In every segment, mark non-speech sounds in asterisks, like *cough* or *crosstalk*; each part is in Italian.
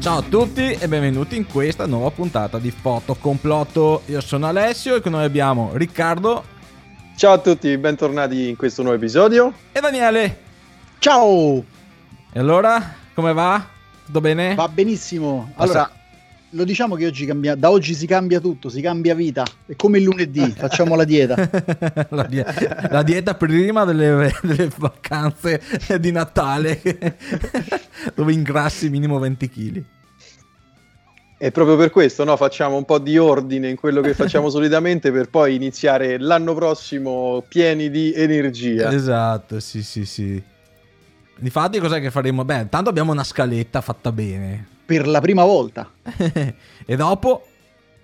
Ciao a tutti e benvenuti in questa nuova puntata di Fotocomplotto. Io sono Alessio e con noi abbiamo Riccardo. Ciao a tutti, bentornati in questo nuovo episodio. E Daniele. Ciao! E allora, come va? Tutto bene? Va benissimo. Allora, lo diciamo che oggi cambia, da oggi si cambia tutto, si cambia vita. È come il lunedì, *laughs* facciamo la dieta. *laughs* la, die- la, dieta prima delle, delle, vacanze di Natale, *laughs* dove ingrassi minimo 20 kg. E proprio per questo no, facciamo un po' di ordine in quello che facciamo solitamente per poi iniziare l'anno prossimo pieni di energia. Esatto, sì, sì, sì. Difatti cos'è che faremo? Beh, tanto abbiamo una scaletta fatta bene per la prima volta. *laughs* e dopo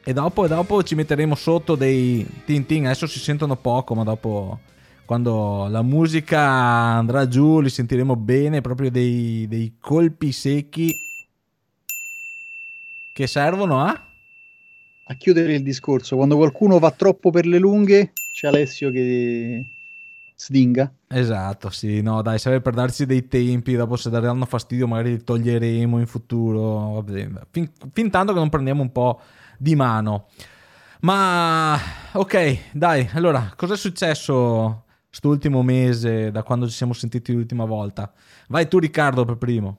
e dopo e dopo ci metteremo sotto dei tin tin, adesso si sentono poco, ma dopo quando la musica andrà giù li sentiremo bene, proprio dei, dei colpi secchi che servono a a chiudere il discorso. Quando qualcuno va troppo per le lunghe, c'è Alessio che sdinga. Esatto, sì, no, dai, serve per darci dei tempi, dopo se daranno fastidio magari li toglieremo in futuro, fin, fin tanto che non prendiamo un po' di mano. Ma ok, dai, allora, cosa è successo quest'ultimo mese da quando ci siamo sentiti l'ultima volta? Vai tu Riccardo per primo.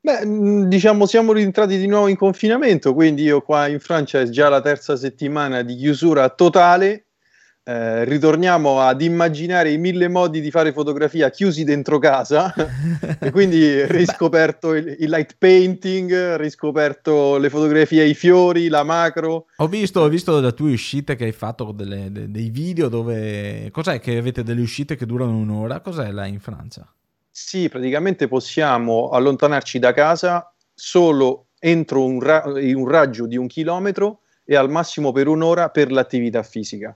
Beh, mm, diciamo siamo rientrati di nuovo in confinamento, quindi io qua in Francia è già la terza settimana di chiusura totale eh, ritorniamo ad immaginare i mille modi di fare fotografia chiusi dentro casa *laughs* e quindi riscoperto il, il, light painting, riscoperto le fotografie ai fiori, la macro. Ho visto, ho visto da tue uscite che hai fatto delle, de, dei video dove... Cos'è che avete delle uscite che durano un'ora? Cos'è là in Francia? Sì, praticamente possiamo allontanarci da casa solo entro un, ra- un raggio di un chilometro e al massimo per un'ora per l'attività fisica.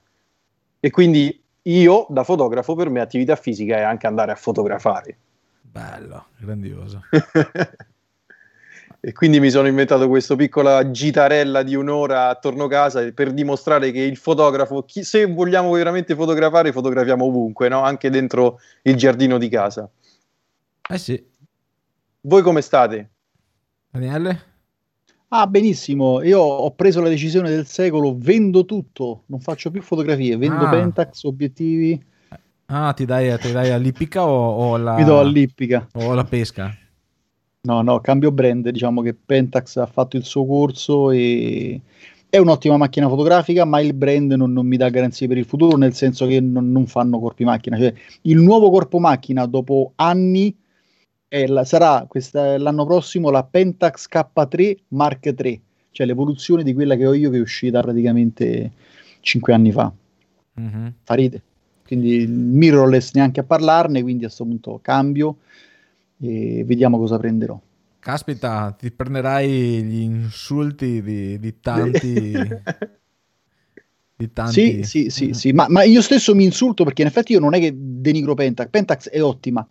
E quindi io, da fotografo, per me attività fisica è anche andare a fotografare. Bello, grandioso. *laughs* e quindi mi sono inventato questa piccola gitarella di un'ora attorno a casa per dimostrare che il fotografo, chi, se vogliamo veramente fotografare, fotografiamo ovunque, no? anche dentro il giardino di casa. Eh sì. Voi come state? Daniele? Ah, benissimo. Io ho preso la decisione del secolo, vendo tutto, non faccio più fotografie, vendo ah. Pentax, obiettivi. Ah, ti dai, ti dai all'ippica o, o alla... Mi do all'ippica. O alla pesca? No, no, cambio brand, diciamo che Pentax ha fatto il suo corso e è un'ottima macchina fotografica, ma il brand non, non mi dà garanzie per il futuro, nel senso che non, non fanno corpi macchina. Cioè, il nuovo corpo macchina, dopo anni la, sarà questa, l'anno prossimo la Pentax K3 Mark III, cioè l'evoluzione di quella che ho io che è uscita praticamente 5 anni fa. Mm-hmm. Fa ride. Quindi mirrorless neanche a parlarne, quindi a questo punto cambio e vediamo cosa prenderò. Caspita, ti prenderai gli insulti di, di tanti... di tanti... Sì, sì, sì, sì. Ma, ma, io stesso mi insulto perché in effetti io non è che denigro Pentax, Pentax è ottima,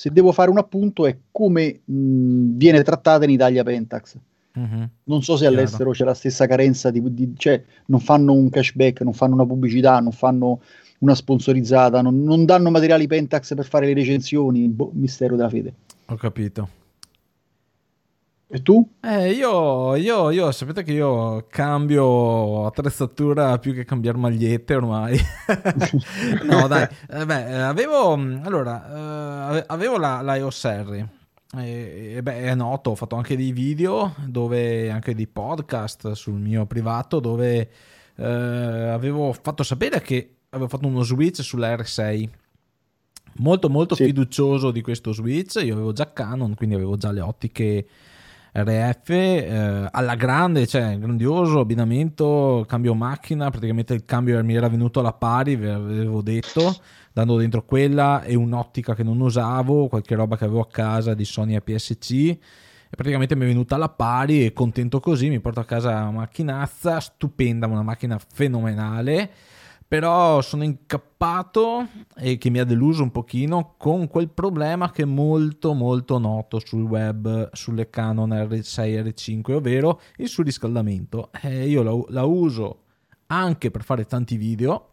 se devo fare un appunto è come mh, viene trattata in Italia Pentax. Mm-hmm. Non so se Chiaro. all'estero c'è la stessa carenza di, di, cioè non fanno un cashback, non fanno una pubblicità, non fanno una sponsorizzata, non, non danno materiali Pentax per fare le recensioni, boh, mistero della fede. Ho capito. E tu? Eh, io, io, io, sapete che io cambio attrezzatura più che cambiare magliette ormai. *laughs* no, dai, eh, beh, avevo, allora, eh, avevo la, la EOS R. E, e, beh, è noto, ho fatto anche dei video, dove, anche dei podcast sul mio privato, dove eh, avevo fatto sapere che avevo fatto uno switch sulla R6 molto molto sì. fiducioso di questo switch io avevo già Canon quindi avevo già le ottiche RF eh, alla grande, cioè grandioso abbinamento, cambio macchina, praticamente il cambio mi era venuto alla pari, ve l'avevo detto, dando dentro quella e un'ottica che non usavo, qualche roba che avevo a casa di Sony APS-C e praticamente mi è venuta alla pari e contento così, mi porto a casa una macchinazza stupenda, una macchina fenomenale però sono incappato e che mi ha deluso un pochino con quel problema che è molto molto noto sul web sulle Canon R6 e R5 ovvero il surriscaldamento. Eh, io la, la, uso anche per fare tanti video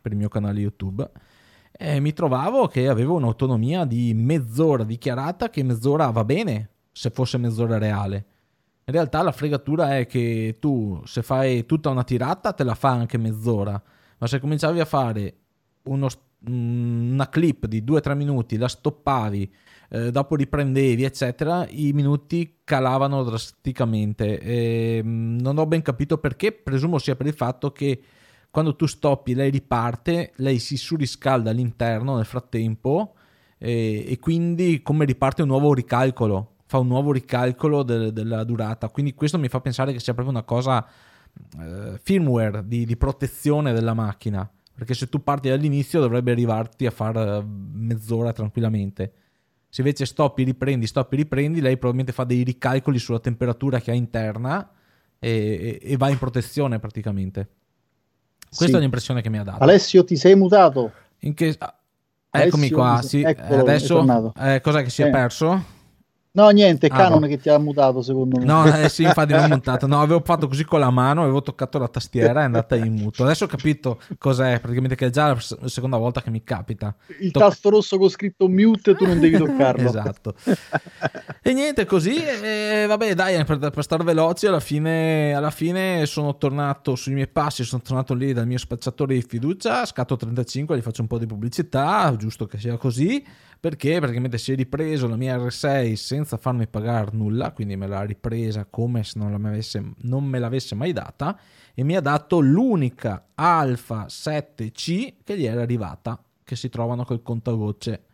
per il mio canale YouTube e mi trovavo che avevo un'autonomia di mezz'ora dichiarata che mezz'ora va bene se fosse mezz'ora reale. In realtà la fregatura è che tu se fai tutta una tirata te la fa anche mezz'ora, ma se cominciavi a fare uno, una clip di 2-3 minuti, la stoppavi, eh, dopo riprendevi, eccetera, i minuti calavano drasticamente. E, mm, non ho ben capito perché, presumo sia per il fatto che quando tu stoppi lei riparte, lei si surriscalda all'interno nel frattempo e, e quindi come riparte un nuovo ricalcolo, fa un nuovo ricalcolo de, della durata, quindi questo mi fa pensare che sia proprio una cosa eh, firmware di, di, protezione della macchina, perché se tu parti dall'inizio dovrebbe arrivarti a fare eh, mezz'ora tranquillamente. Se invece stoppi, riprendi, stoppi, riprendi, lei probabilmente fa dei ricalcoli sulla temperatura che ha interna e, e, e va in protezione praticamente. Questa sì. è l'impressione che mi ha dato. Alessio, ti sei mutato? In che... Eccomi qua, sì. Eccolo, adesso eh, cos'è che si è eh. perso? No, niente, è ah, Canon no. che ti ha mutato secondo me. No, eh, sì, *laughs* infatti l'ho mutato. No, avevo fatto così con la mano, avevo toccato la tastiera e è andata in muto. Adesso ho capito cos'è, praticamente che è già la seconda volta che mi capita. Il Toc- tasto rosso con scritto mute tu non devi toccarlo. esatto. e niente, così, e, vabbè, dai, per, per stare veloci, alla fine, alla fine sono tornato sui miei passi, sono tornato lì dal mio spacciatore di fiducia, scatto 35, gli faccio un po' di pubblicità, giusto che sia così perché praticamente si è ripreso la mia R6 senza farmi pagare nulla, quindi me l'ha ripresa come se non, me avesse, non me l'avesse mai data e mi ha dato l'unica Alfa 7C che gli era arrivata, che si trovano col contagocce.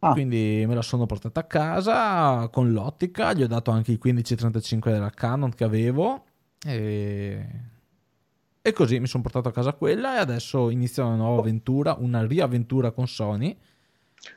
Ah. Quindi me la sono portata a casa con l'ottica, gli ho dato anche il 1535 della Canon che avevo e... e così mi sono portato a casa quella e adesso inizia una nuova avventura, una riavventura con Sony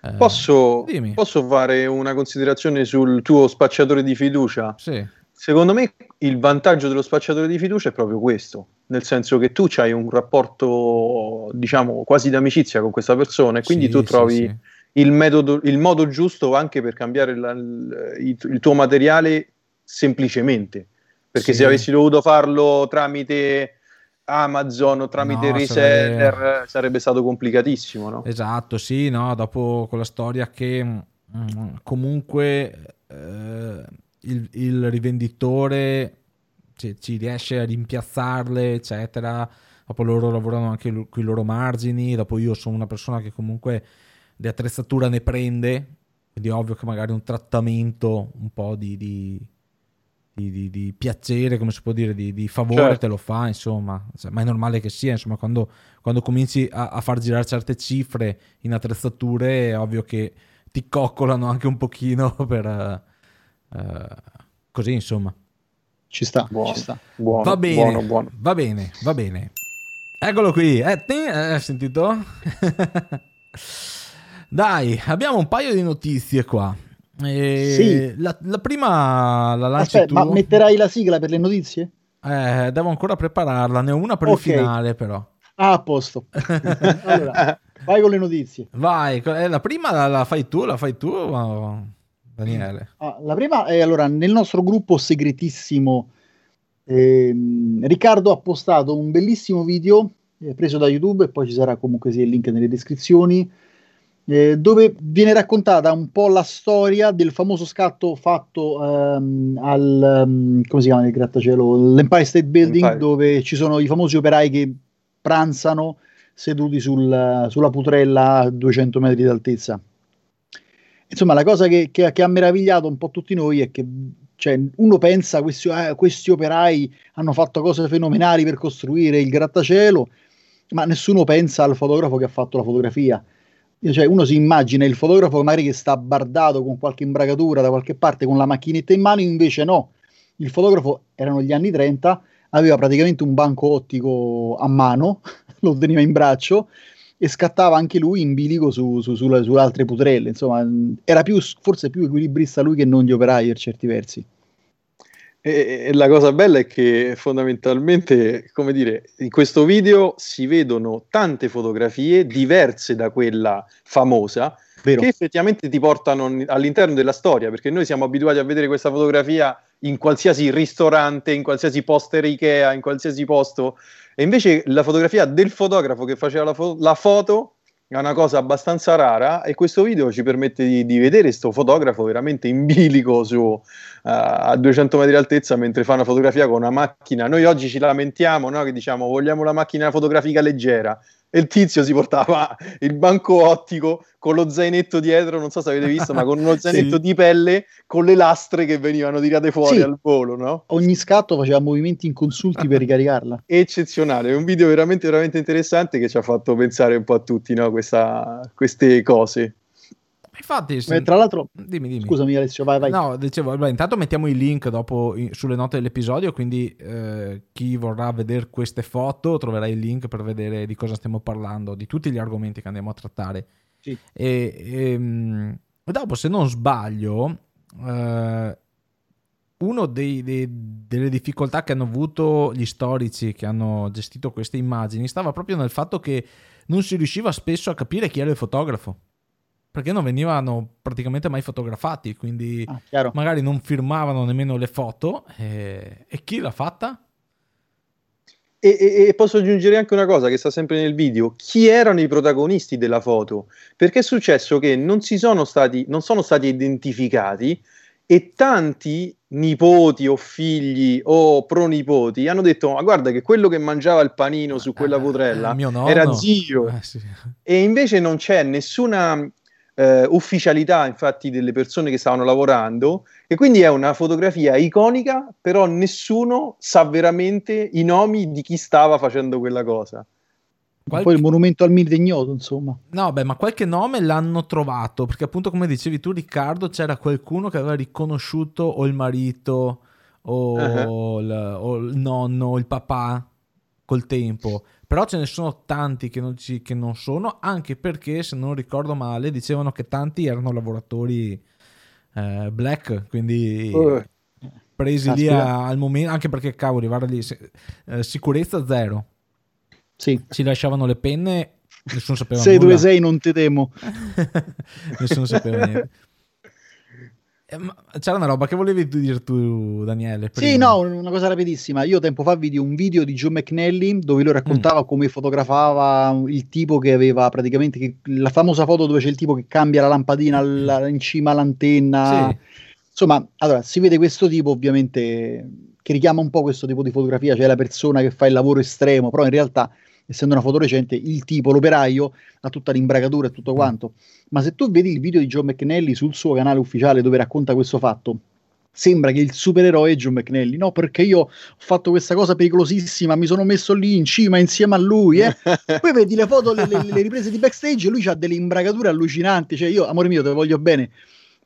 eh, posso, posso, fare una considerazione sul tuo spacciatore di fiducia? Sì. Secondo me il vantaggio dello spacciatore di fiducia è proprio questo, nel senso che tu hai un rapporto, diciamo, quasi d'amicizia con questa persona e quindi sì, tu trovi sì, il, metodo, il, modo giusto anche per cambiare la, il, il, tuo materiale semplicemente. Perché se avessi dovuto farlo tramite Amazon o tramite no, reseller sarebbe... sarebbe... stato complicatissimo. No? Esatto, sì, no, dopo con la storia che mh, mm, comunque eh, il, il, rivenditore ci, ci, riesce a rimpiazzarle, eccetera. Dopo loro lavorano anche con i loro margini. Dopo io sono una persona che comunque di attrezzatura ne prende. Quindi è ovvio che magari un trattamento un po' di, di di, di, di, piacere, come si può dire, di, di favore certo. te lo fa, insomma, ma è normale che sia, insomma, quando, quando cominci a, a, far girare certe cifre in attrezzature è ovvio che ti coccolano anche un pochino *laughs* per... Uh, così, insomma. Ci sta, buono, ci sta. Buono, va bene, buono, buono. va bene, va bene. Eccolo qui, eh, te, eh, hai sentito? *laughs* Dai, abbiamo un paio di notizie qua. Eh, sì. la, la, prima la lanci Aspetta, tu. Ma metterai la sigla per le notizie? Eh, devo ancora prepararla, ne ho una per okay. il finale però. Ah, a posto. *laughs* allora, vai con le notizie. Vai, eh, la prima la, la, fai tu, la fai tu Daniele? Ah, la prima è allora, nel nostro gruppo segretissimo ehm, Riccardo ha postato un bellissimo video eh, preso da YouTube e poi ci sarà comunque sia il link nelle descrizioni eh, dove viene raccontata un po' la storia del famoso scatto fatto um, al um, come si chiama il grattacielo? l'Empire State Building Empire. dove ci sono i famosi operai che pranzano seduti sul, sulla putrella a 200 metri d'altezza. Insomma la cosa che, che, che, ha meravigliato un po' tutti noi è che cioè, uno pensa questi, eh, questi operai hanno fatto cose fenomenali per costruire il grattacielo ma nessuno pensa al fotografo che ha fatto la fotografia cioè uno si immagina il fotografo magari che sta bardato con qualche imbragatura da qualche parte con la macchinetta in mano, invece no, il fotografo erano gli anni 30, aveva praticamente un banco ottico a mano, *laughs* lo teneva in braccio e scattava anche lui in bilico su, su, su, su altre putrelle, insomma era più, forse più equilibrista lui che non gli operai per certi versi. E, e, la cosa bella è che fondamentalmente, come dire, in questo video si vedono tante fotografie diverse da quella famosa, Vero. che effettivamente ti portano all'interno della storia, perché noi siamo abituati a vedere questa fotografia in qualsiasi ristorante, in qualsiasi poster Ikea, in qualsiasi posto, e invece la fotografia del fotografo che faceva la, fo- la foto è una cosa abbastanza rara e questo video ci permette di, di vedere questo fotografo veramente in bilico su, uh, a 200 metri di altezza mentre fa una fotografia con una macchina. Noi oggi ci lamentiamo, no? che diciamo vogliamo la macchina fotografica leggera e il tizio si portava il banco ottico con lo zainetto dietro, non so se avete visto, ma con uno *laughs* zainetto sì. di pelle con le lastre che venivano tirate fuori sì. al volo, no? Ogni scatto faceva movimenti inconsulti per ricaricarla. *laughs* Eccezionale, è un video veramente, veramente interessante che ci ha fatto pensare un po' a tutti, no? Questa, queste cose. Infatti, se... tra l'altro, dimmi, dimmi. scusami Alessio, vai, vai. No, dicevo, beh, intanto mettiamo i link dopo in, sulle note dell'episodio, quindi eh, chi vorrà vedere queste foto troverà il link per vedere di cosa stiamo parlando, di tutti gli argomenti che andiamo a trattare. Sì. E, e, ehm, e, dopo, se non sbaglio, eh, una delle difficoltà che hanno avuto gli storici che hanno gestito queste immagini stava proprio nel fatto che non si riusciva spesso a capire chi era il fotografo perché non venivano praticamente mai fotografati, quindi ah, magari non firmavano nemmeno le foto. E, e chi l'ha fatta? E, e, e, posso aggiungere anche una cosa che sta sempre nel video: chi erano i protagonisti della foto? Perché è successo che non, si sono, stati, non sono stati identificati e tanti nipoti o figli o pronipoti hanno detto: Ma guarda, che quello che mangiava il panino su quella potrella eh, era zio, eh, sì. e invece non c'è nessuna eh, ufficialità infatti delle persone che stavano lavorando e quindi è una fotografia iconica però nessuno sa veramente i nomi di chi stava facendo quella cosa Qualche... Poi il monumento al mito ignoto, insomma. No, beh, ma qualche nome l'hanno trovato, perché appunto come dicevi tu Riccardo, c'era qualcuno che aveva riconosciuto o il marito o, uh-huh. il, o il nonno o il papà col tempo. Però ce ne sono tanti che non, ci, che non sono, anche perché, se non ricordo male, dicevano che tanti erano lavoratori eh, black, quindi uh, presi lì a, al momento, anche perché, cavoli, guarda lì, eh, sicurezza zero. Sì. Ci lasciavano le penne, nessuno sapeva 6 2 6 non te temo. *laughs* nessuno sapeva niente. Eh, c'era una roba che volevi dire tu, Daniele? Prima. Sì, no, una cosa rapidissima. Io tempo fa vidi un video di Joe McNally dove lui raccontava mm. come fotografava il tipo che aveva praticamente che, la famosa foto dove c'è il tipo che cambia la lampadina alla, in cima all'antenna. Sì. Insomma, allora si vede questo tipo ovviamente che richiama un po' questo tipo di fotografia, cioè la persona che fa il lavoro estremo, però in realtà essendo una foto recente, il tipo, l'operaio, ha tutta l'imbragatura e tutto mm. quanto. Ma se tu vedi il video di John McNally sul suo canale ufficiale dove racconta questo fatto, sembra che il supereroe è John McNally, no? Perché io ho fatto questa cosa pericolosissima, mi sono messo lì in cima insieme a lui, eh? *laughs* Poi vedi le foto, le, le, le riprese di backstage, lui ha delle imbragature allucinanti, cioè io, amore mio, te voglio bene,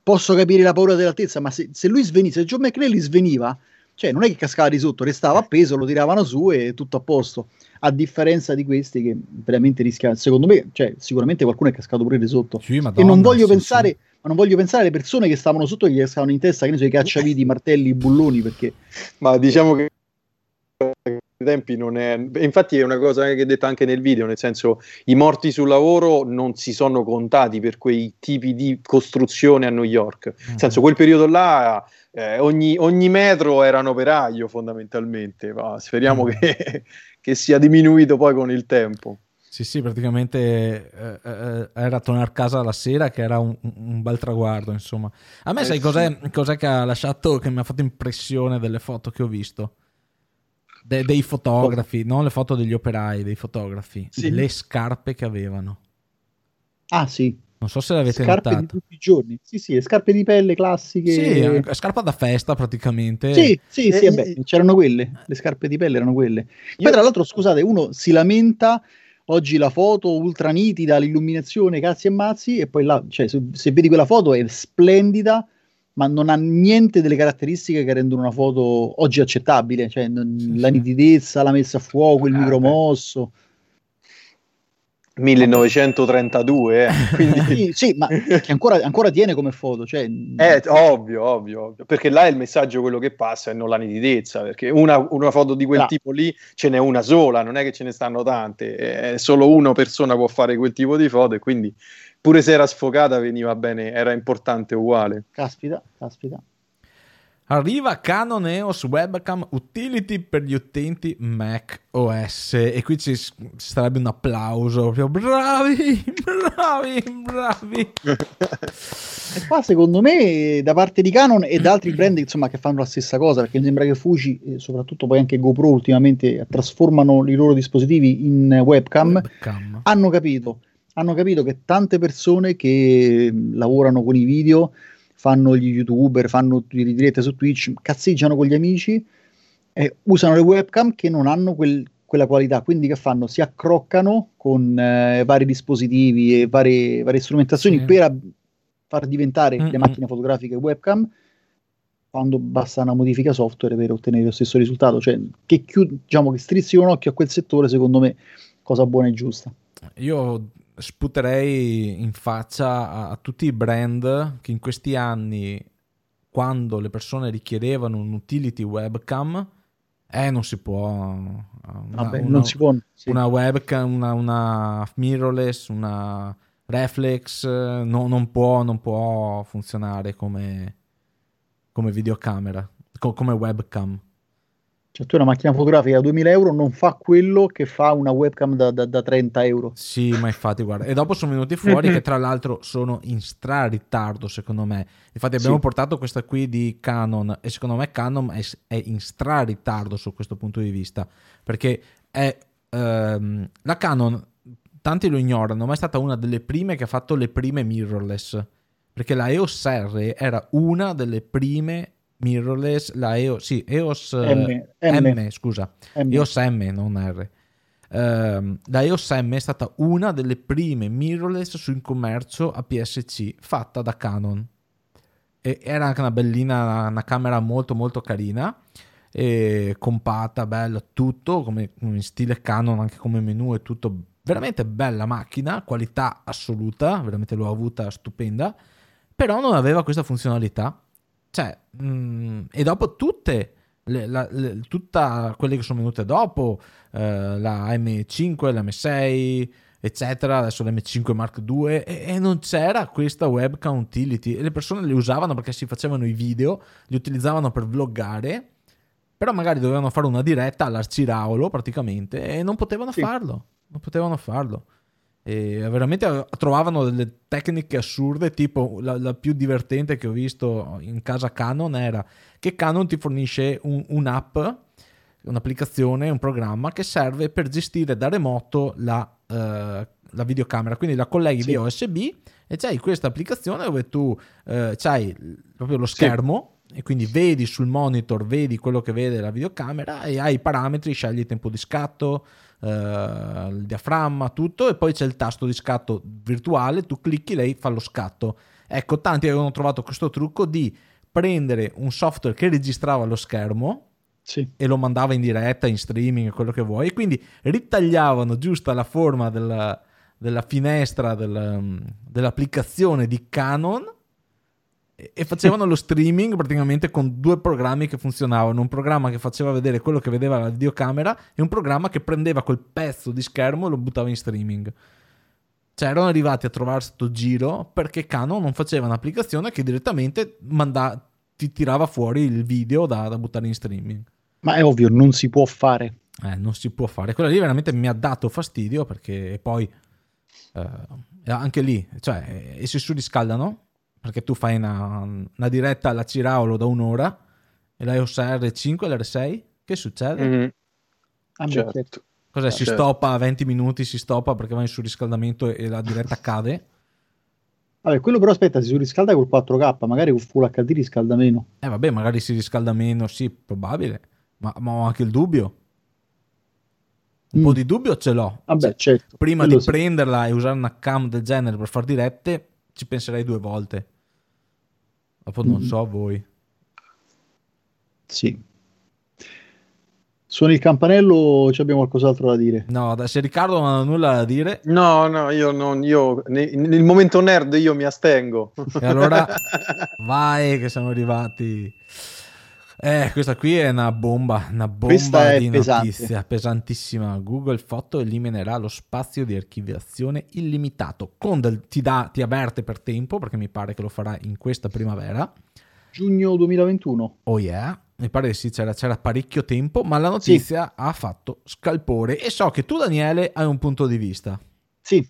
posso capire la paura dell'altezza, ma se, se lui sveniva, se John McNally sveniva, cioè non è che cascava di sotto, restava appeso, lo tiravano su e tutto a posto a differenza di questi che veramente rischiano, secondo me, cioè, sicuramente qualcuno è cascato pure di sotto. Sì, Madonna, e non voglio sì, pensare, sì. ma non voglio pensare alle persone che stavano sotto e gli stavano in testa, che ne so, i cacciaviti, i martelli, i bulloni, perché... Ma diciamo che tempi non è infatti è una cosa che ho detto anche nel video nel senso i morti sul lavoro non si sono contati per quei tipi di costruzione a New York nel mm-hmm. senso quel periodo là eh, ogni, ogni, metro era un operaio fondamentalmente ma speriamo mm. che *laughs* che sia diminuito poi con il tempo. Sì, sì, praticamente eh, eh, era tornare a casa la sera che era un, un bel traguardo, insomma. A me eh, sai cos'è, sì. cos'è, che ha lasciato, che mi ha fatto impressione delle foto che ho visto? De, dei fotografi, oh. non le foto degli operai, dei fotografi. Sì. Le scarpe che avevano. Ah, sì. Non so se l'avete scarpe notato. di tutti i giorni. Sì, sì, scarpe di pelle classiche. Sì, scarpa da festa praticamente. Sì, sì, sì, eh, beh, c'erano quelle. Le scarpe di pelle erano quelle. Poi tra l'altro, scusate, uno si lamenta oggi la foto ultra nitida, l'illuminazione, cazzi e mazzi, e poi là, cioè, se, se, vedi quella foto è splendida, ma non ha niente delle caratteristiche che rendono una foto oggi accettabile, cioè non, la nitidezza, la messa a fuoco, il ah, micromosso. Beh 1932, eh, *laughs* quindi... sì, sì, ma che ancora, ancora, tiene come foto. Cioè... È ovvio, ovvio, ovvio, perché là è il messaggio quello che passa e non la nitidezza, perché una, una foto di quel no. tipo lì ce n'è una sola, non è che ce ne stanno tante, è solo una persona può fare quel tipo di foto e quindi pure se era sfocata veniva bene, era importante uguale. Caspita, caspita. Arriva Canon EOS Webcam Utility per gli utenti Mac OS e qui ci sarebbe un applauso proprio bravi, *laughs* bravi, bravi. e qua secondo me da parte di Canon e da altri brand insomma che fanno la stessa cosa perché mi sembra che Fuji e soprattutto poi anche GoPro ultimamente trasformano i loro dispositivi in webcam, webcam. hanno capito hanno capito che tante persone che lavorano con i video fanno gli youtuber, fanno le dirette su Twitch, cazzeggiano con gli amici e usano le webcam che non hanno quel, quella qualità, quindi che fanno? Si accroccano con eh, vari dispositivi e varie, varie strumentazioni sì. per a- far diventare mm-hmm. le macchine fotografiche webcam quando basta una modifica software per ottenere lo stesso risultato, cioè che, chiud- diciamo, che strizzi un occhio a quel settore secondo me cosa buona e giusta. Io sputerei in faccia a, a, tutti i brand che in questi anni, quando le persone richiedevano un utility webcam, eh, non si può. Una, Vabbè, una, non si può sì. una webcam, una, una, mirrorless, una reflex, no, non, può, non può funzionare come, come videocamera, co- come webcam. Cioè, tu una macchina fotografica da 2000 euro non fa quello che fa una webcam da, da, da 30 euro. Sì, ma infatti, guarda. E dopo sono venuti fuori che, tra l'altro, sono in stra ritardo, secondo me. Infatti, abbiamo sì. portato questa qui di Canon. E secondo me, Canon è, è in stra ritardo su questo punto di vista. Perché è ehm, la Canon, tanti lo ignorano, ma è stata una delle prime che ha fatto le prime mirrorless. Perché la EOS R era una delle prime mirrorless, la EOS, sì, EOS M, M. M scusa, M. EOS M, non R. Uh, la EOS M è stata una delle prime mirrorless su in commercio a PSC fatta da Canon. E era anche una bellina, una camera molto molto carina, compatta, bella, tutto come in stile Canon, anche come menu e tutto veramente bella macchina, qualità assoluta, veramente l'ho avuta stupenda, però non aveva questa funzionalità cioè, mh, mm, e dopo tutte, le, la, le, tutte quelle che sono venute dopo, eh, la M5, la M6, eccetera, adesso la M5 Mark II, e, e, non c'era questa webcam utility. E le persone le usavano perché si facevano i video, li utilizzavano per vloggare, però magari dovevano fare una diretta all'arciraulo praticamente e non potevano sì. farlo. Non potevano farlo. E veramente trovavano delle tecniche assurde, tipo la, la, più divertente che ho visto in casa Canon era che Canon ti fornisce un, un'app, un'applicazione, un programma che serve per gestire da remoto la, uh, la videocamera. Quindi la colleghi sì. via USB e c'hai questa applicazione dove tu uh, c'hai proprio lo schermo. Sì. E quindi vedi sul monitor, vedi quello che vede la videocamera e hai i parametri, scegli il tempo di scatto, eh, il diaframma, tutto, e poi c'è il tasto di scatto virtuale, tu clicchi, lei fa lo scatto. Ecco, tanti avevano trovato questo trucco di prendere un software che registrava lo schermo sì. e lo mandava in diretta, in streaming, quello che vuoi, e quindi ritagliavano giusta la forma della, della finestra del, dell'applicazione di Canon e facevano lo streaming praticamente con due programmi che funzionavano, un programma che faceva vedere quello che vedeva la videocamera e un programma che prendeva quel pezzo di schermo e lo buttava in streaming. Cioè erano arrivati a trovare questo giro perché Canon non faceva un'applicazione che direttamente manda- ti tirava fuori il video da, da, buttare in streaming. Ma è ovvio, non si può fare. Eh, non si può fare. Quella lì veramente mi ha dato fastidio perché poi eh, anche lì, cioè, e si surriscaldano perché tu fai una, una diretta alla Ciraulo da un'ora e la EOS R5 e l'R6, che succede? Mm-hmm. Ah, certo. Cos'è? Ah, si certo. stoppa a 20 minuti, si stoppa perché va in surriscaldamento e la diretta cade? Vabbè, quello però aspetta, si surriscalda col 4K, magari con Full HD riscalda meno. Eh vabbè, magari si riscalda meno, sì, probabile, ma, ma ho anche il dubbio. Un mm. po' di dubbio ce l'ho. Vabbè, cioè, certo. Prima di sì. prenderla e usare una cam del genere per fare dirette, ci penserei due volte. Dopo non mm. so voi. Sì. Suoni il campanello o abbiamo qualcos'altro da dire? No, se Riccardo non ha nulla da dire. No, no, io non. Io, nel momento nerd io mi astengo. E allora *laughs* vai che siamo arrivati. Eh, questa qui è una bomba, una bomba di pesante. notizia pesantissima. Google Photo eliminerà lo spazio di archiviazione illimitato. Del, ti, dà, ti avverte per tempo, perché mi pare che lo farà in questa primavera. Giugno 2021. Oh yeah, mi pare sì, c'era, c'era parecchio tempo, ma la notizia sì. ha fatto scalpore e so che tu Daniele hai un punto di vista. Sì.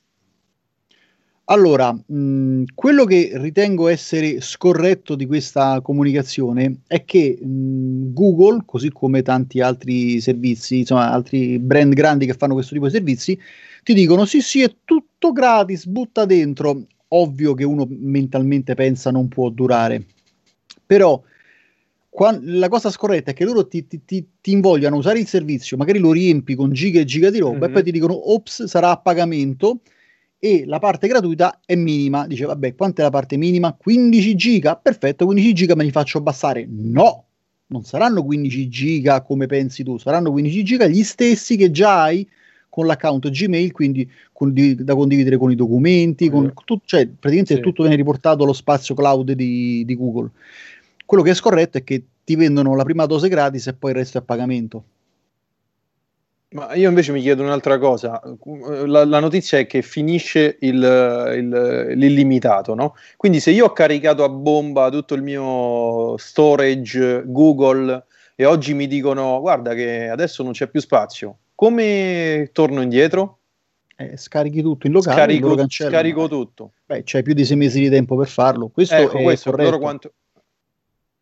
Allora, mh, quello che ritengo essere scorretto di questa comunicazione è che mh, Google, così come tanti altri servizi, insomma altri brand grandi che fanno questo tipo di servizi, ti dicono sì sì è tutto gratis, butta dentro. Ovvio che uno mentalmente pensa non può durare, però la cosa scorretta è che loro ti, ti, ti, ti, invogliano a usare il servizio, magari lo riempi con giga e giga di roba mm-hmm. e poi mhm. ti dicono ops sarà a pagamento e la parte gratuita è minima. Dice vabbè quanto è la parte minima? 15 giga? Perfetto, 15 giga me li faccio abbassare. No, non saranno 15 giga come pensi tu, saranno 15 giga gli stessi che già hai con l'account Gmail, quindi condiv- da condividere con i documenti, con tu- cioè praticamente sì. tutto viene riportato allo spazio cloud di, di Google. Quello che è scorretto è che ti vendono la prima dose gratis e poi il resto è a pagamento. Ma io invece mi chiedo un'altra cosa. La, la notizia è che finisce il, il, l'illimitato, no? Quindi se io ho caricato a bomba tutto il mio storage Google e oggi mi dicono guarda che adesso non c'è più spazio, come torno indietro? Eh, scarichi tutto in locale scarico, scarico tutto. Beh, c'hai più di sei mesi di tempo per farlo. Questo ecco, è questo, loro quanto,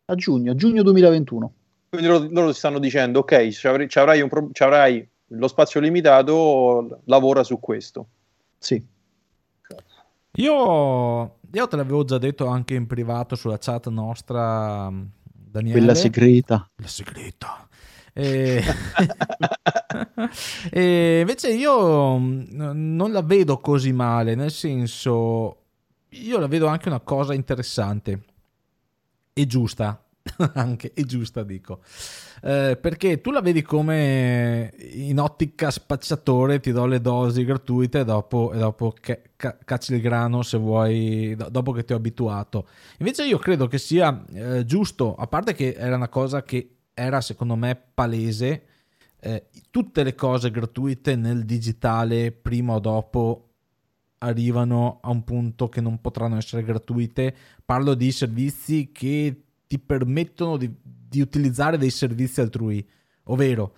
a giugno, a giugno 2021. Quindi loro, loro stanno dicendo, ok, ci avrai, avrai, pro- ci avrai lo spazio limitato, lavora su questo. Sì. Io, io te l'avevo già detto anche in privato sulla chat nostra, Daniele. Quella segreta. La segreta. E... *laughs* e invece io non la vedo così male, nel senso, io la vedo anche una cosa interessante e giusta, *laughs* anche è giusta dico, eh, perché tu la vedi come in ottica spacciatore ti do le dosi gratuite e dopo, e dopo che, ca- cacci il grano se vuoi, do- dopo che ti ho abituato. Invece io credo che sia eh, giusto, a parte che era una cosa che era secondo me palese, eh, tutte le cose gratuite nel digitale prima o dopo arrivano a un punto che non potranno essere gratuite. Parlo di servizi che ti permettono di, di utilizzare dei servizi altrui, ovvero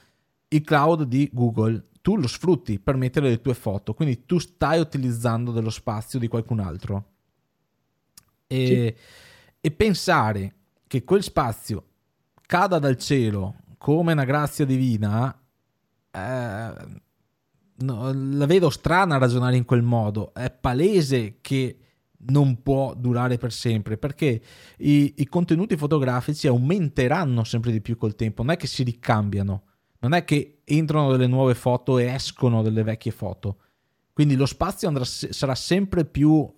il cloud di Google. Tu lo sfrutti per mettere le tue foto, quindi tu stai utilizzando dello spazio di qualcun altro. E, sì. e pensare che quel spazio cada dal cielo come una grazia divina eh, no, la vedo strana a ragionare in quel modo. È palese che non può durare per sempre perché i, i, contenuti fotografici aumenteranno sempre di più col tempo, non è che si ricambiano, non è che entrano delle nuove foto e escono delle vecchie foto. Quindi lo spazio andrà, sarà sempre più uh,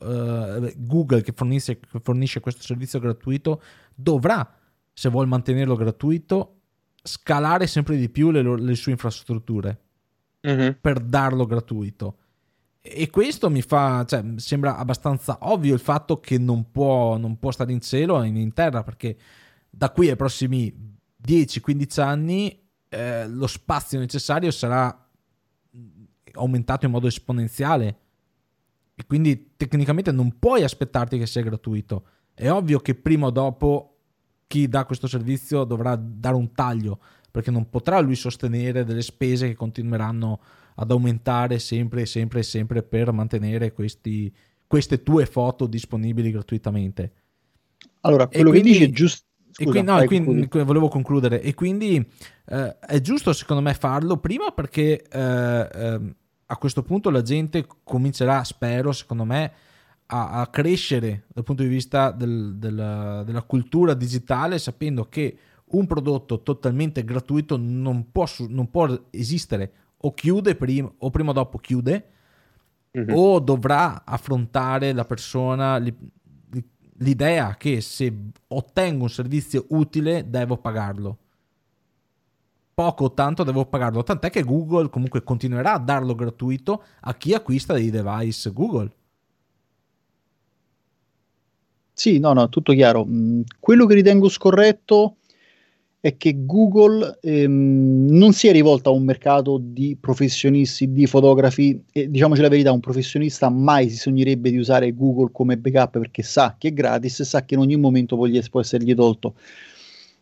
Google che fornisce, che fornisce questo servizio gratuito, dovrà, se vuole mantenerlo gratuito, scalare sempre di più le, le sue infrastrutture mm-hmm. per darlo gratuito. E questo mi fa, cioè, sembra abbastanza ovvio il fatto che non può, non può stare in cielo e in terra, perché da qui ai prossimi 10-15 anni eh, lo spazio necessario sarà aumentato in modo esponenziale e quindi tecnicamente non puoi aspettarti che sia gratuito. È ovvio che prima o dopo chi dà questo servizio dovrà dare un taglio perché non potrà lui sostenere delle spese che continueranno ad aumentare sempre e sempre e sempre per mantenere questi, queste tue foto disponibili gratuitamente. Allora, quello quindi, che dici è giusto. Scusa, quindi, no, quindi, volevo concludere. E quindi eh, è giusto secondo me farlo prima perché eh, eh, a questo punto la gente comincerà, spero, secondo me, a, a crescere dal punto di vista del, del, della cultura digitale sapendo che un prodotto totalmente gratuito non può, non può esistere o chiude prima o prima o dopo chiude mm-hmm. o dovrà affrontare la persona l'idea che se ottengo un servizio utile devo pagarlo. Poco o tanto devo pagarlo tant'è che Google comunque continuerà a darlo gratuito a chi acquista dei device Google. Sì no no tutto chiaro. Mm, quello che ritengo scorretto è che Google ehm, non si è rivolta a un mercato di professionisti, di fotografi e diciamoci la verità, un professionista mai si sognerebbe di usare Google come backup perché sa che è gratis e sa che in ogni momento può, può essergli tolto.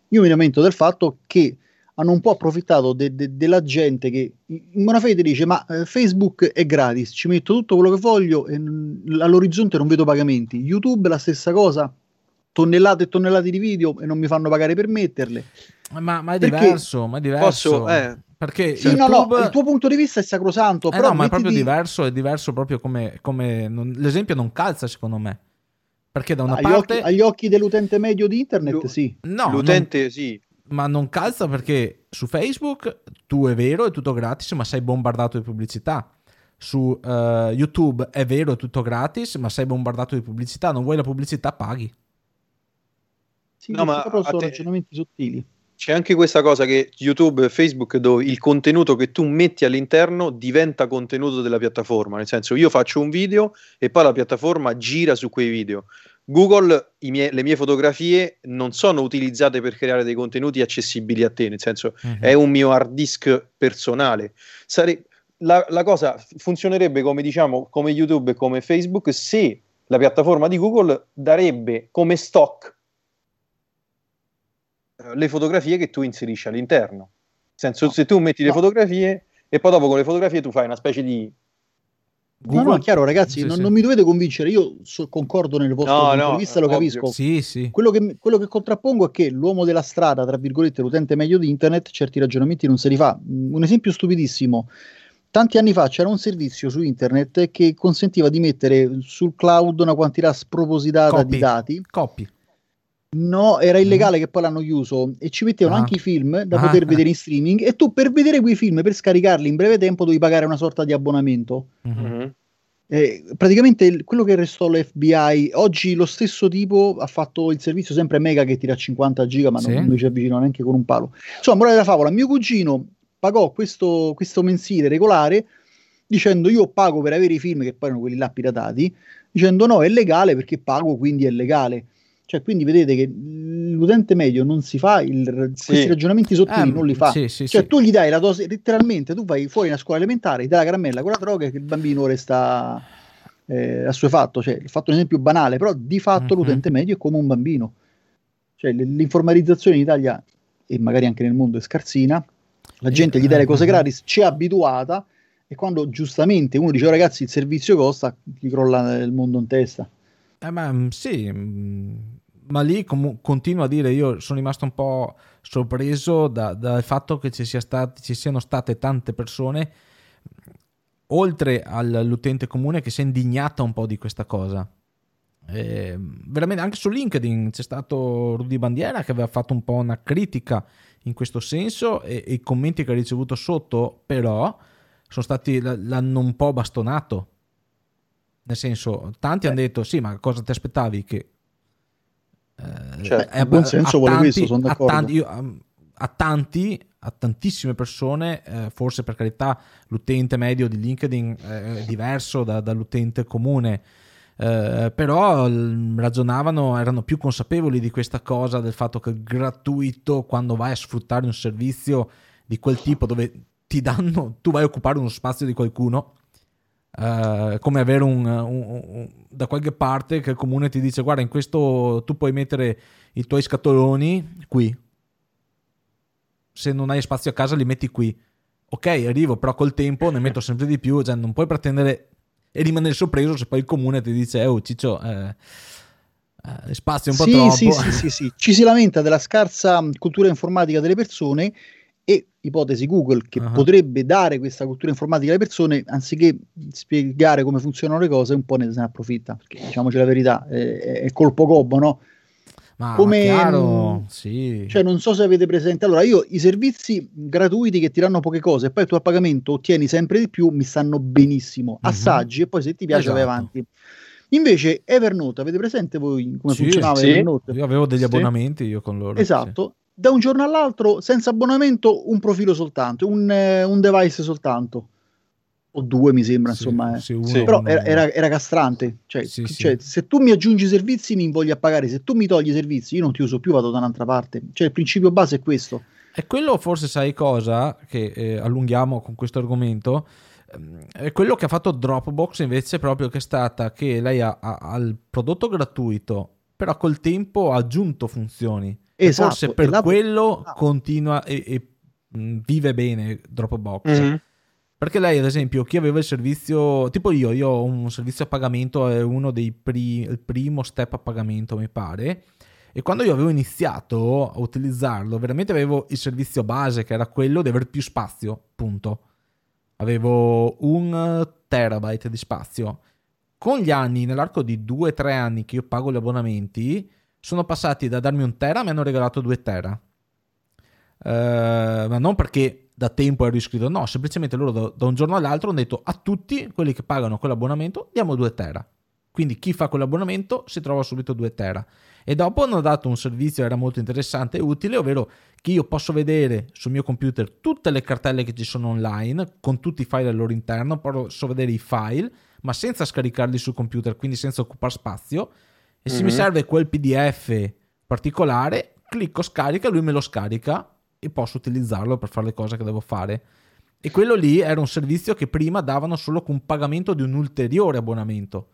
Io mi lamento del fatto che hanno un po' approfittato de- de- della gente che in buona fede dice ma eh, Facebook è gratis, ci metto tutto quello che voglio e all'orizzonte non vedo pagamenti. YouTube la stessa cosa, tonnellate e tonnellate di video e non mi fanno pagare per metterle. Ma, ma è perché diverso, ma è diverso. Posso, eh, perché sì, YouTube... no, no, il tuo punto di vista è sacrosanto. Eh no, ma è proprio diverso, è diverso proprio come... come non... l'esempio non calza secondo me. Perché da una agli parte... Occhi, agli occhi dell'utente medio di internet, Lu... sì. No, l'utente non... sì. Ma non calza perché su Facebook tu è vero, è tutto gratis, ma sei bombardato di pubblicità. Su uh, YouTube è vero, è tutto gratis, ma sei bombardato di pubblicità. Non vuoi la pubblicità, paghi. Sì, no, ma sono te... ragionamenti sottili. C'è anche questa cosa che YouTube e Facebook, dove il contenuto che tu metti all'interno diventa contenuto della piattaforma. Nel senso, io faccio un video e poi la piattaforma gira su quei video. Google, mie, le mie fotografie non sono utilizzate per creare dei contenuti accessibili a te, nel senso, uh-huh. è un mio hard disk personale. Sare- la, la cosa funzionerebbe come diciamo come YouTube e come Facebook se la piattaforma di Google darebbe come stock le fotografie che tu inserisci all'interno. Nel senso, no. se tu metti no. le fotografie e poi dopo con le fotografie tu fai una specie di Google. No, no, chiaro, ragazzi, sì, non, sì. non, mi dovete convincere. Io so, concordo nel vostro no, punto di vista, lo ovvio. capisco. Sì, sì. Quello, che, quello, che, contrappongo è che l'uomo della strada, tra virgolette, l'utente meglio di internet, certi ragionamenti non se li fa. Mm, un esempio stupidissimo. Tanti anni fa c'era un servizio su internet che consentiva di mettere sul cloud una quantità spropositata Copy. di dati. Copy. No, era illegale mm. che poi l'hanno chiuso e ci mettevano ah. anche i film da ah. poter vedere in streaming e tu per vedere quei film, per scaricarli in breve tempo, dovevi pagare una sorta di abbonamento. Mm-hmm. Eh, praticamente quello che restò l'FBI oggi lo stesso tipo ha fatto il servizio sempre mega che tira 50 giga ma sì. non, mi ci avvicino neanche con un palo insomma morale della favola mio cugino pagò questo, questo mensile regolare dicendo io pago per avere i film che poi erano quelli là piratati dicendo no è legale perché pago quindi è legale cioè, quindi vedete che l'utente medio non si fa il, sì. questi ragionamenti sottili, eh, non li fa. Sì, sì, cioè, tu gli dai la dose, letteralmente, tu vai fuori in scuola elementare, gli dai la caramella con la droga che il bambino resta eh, assuefatto. Cioè, ho fatto un esempio banale, però di fatto mm-hmm. l'utente medio è come un bambino. Cioè, l'informatizzazione in Italia e magari anche nel mondo è scarsina, la gente gli dà le cose mm-hmm. gratis, ci è abituata e quando giustamente uno dice oh, ragazzi il servizio costa, gli crolla il mondo in testa. Eh, ma mm, sì, mm, ma lì com- continuo a dire, io sono rimasto un po' sorpreso da, dal fatto che ci, sia stati, ci siano state tante persone, oltre all'utente comune, che si è indignata un po' di questa cosa. Eh, veramente anche su LinkedIn c'è stato Rudy Bandiera che aveva fatto un po' una critica in questo senso e, e i commenti che ha ricevuto sotto però stati l'hanno un po' bastonato nel senso, tanti eh. hanno detto sì, ma cosa ti aspettavi? Che eh, cioè, è, buon senso vuole questo, sono d'accordo. A tanti, io, a, tanti, a tantissime persone, eh, forse per carità l'utente medio di LinkedIn è diverso da, dall'utente comune, eh, però ragionavano, erano più consapevoli di questa cosa, del fatto che gratuito, quando vai a sfruttare un servizio di quel tipo dove ti danno, tu vai a occupare uno spazio di qualcuno, Uh, come avere un, un, un, da qualche parte che il comune ti dice guarda in questo tu puoi mettere i tuoi scatoloni qui. Se non hai spazio a casa li metti qui. Ok arrivo però col tempo ne metto sempre di più cioè non puoi pretendere e rimanere sorpreso se poi il comune ti dice oh ciccio eh, eh, spazio un po' sì, troppo. sì, sì, sì, sì, ci si lamenta della scarsa cultura informatica delle persone e ipotesi Google che uh-huh. potrebbe dare questa cultura informatica alle persone anziché spiegare come funzionano le cose un po' ne se ne approfitta perché diciamoci la verità è, è colpo gobbo no? Ma, come chiaro, sì. cioè non so se avete presente allora io i servizi gratuiti che ti danno poche cose e poi tu a pagamento ottieni sempre di più mi stanno benissimo uh-huh. assaggi e poi se ti piace esatto. vai avanti Invece Evernote, avete presente voi come sì, funzionava sì. Evernote? Io avevo degli abbonamenti io con loro. Esatto, da un giorno all'altro, senza abbonamento, un profilo soltanto, un, eh, un device soltanto. o due mi sembra, sì, insomma. Eh. Sì, uno, Però uno, era, era, era, castrante. Cioè, sì, cioè, se tu mi aggiungi servizi mi invoglia a pagare, se tu mi togli i servizi io non ti uso più, vado da un'altra parte. Cioè il principio base è questo. E quello forse sai cosa, che eh, allunghiamo con questo argomento, ehm, è quello che ha fatto Dropbox invece proprio che è stata che lei ha, ha, ha il prodotto gratuito, però col tempo ha aggiunto funzioni. Esatto, forse per quello ah. continua e, e vive bene Dropbox. Mm-hmm. Perché lei, ad esempio, chi aveva il servizio, tipo io, io ho un servizio a pagamento, è uno dei pri, il primo step a pagamento, mi pare. E quando io avevo iniziato a utilizzarlo, veramente avevo il servizio base, che era quello di avere più spazio, punto. Avevo un terabyte di spazio. Con gli anni, nell'arco di 2-3 anni che io pago gli abbonamenti, sono passati da darmi un tera, mi hanno regalato 2 tera. Uh, ma non perché da tempo ero iscritto, no, semplicemente loro da, da, un giorno all'altro hanno detto a tutti quelli che pagano quell'abbonamento diamo 2 tera. Quindi chi fa quell'abbonamento si trova subito 2 tera. E dopo hanno dato un servizio che era molto interessante e utile, ovvero che io posso vedere sul mio computer tutte le cartelle che ci sono online, con tutti i file al loro interno, posso vedere i file, ma senza scaricarli sul computer, quindi senza occupare spazio. E se mm-hmm. mi serve quel PDF particolare, clicco scarica, lui me lo scarica e posso utilizzarlo per fare le cose che devo fare. E quello lì era un servizio che prima davano solo con pagamento di un ulteriore abbonamento.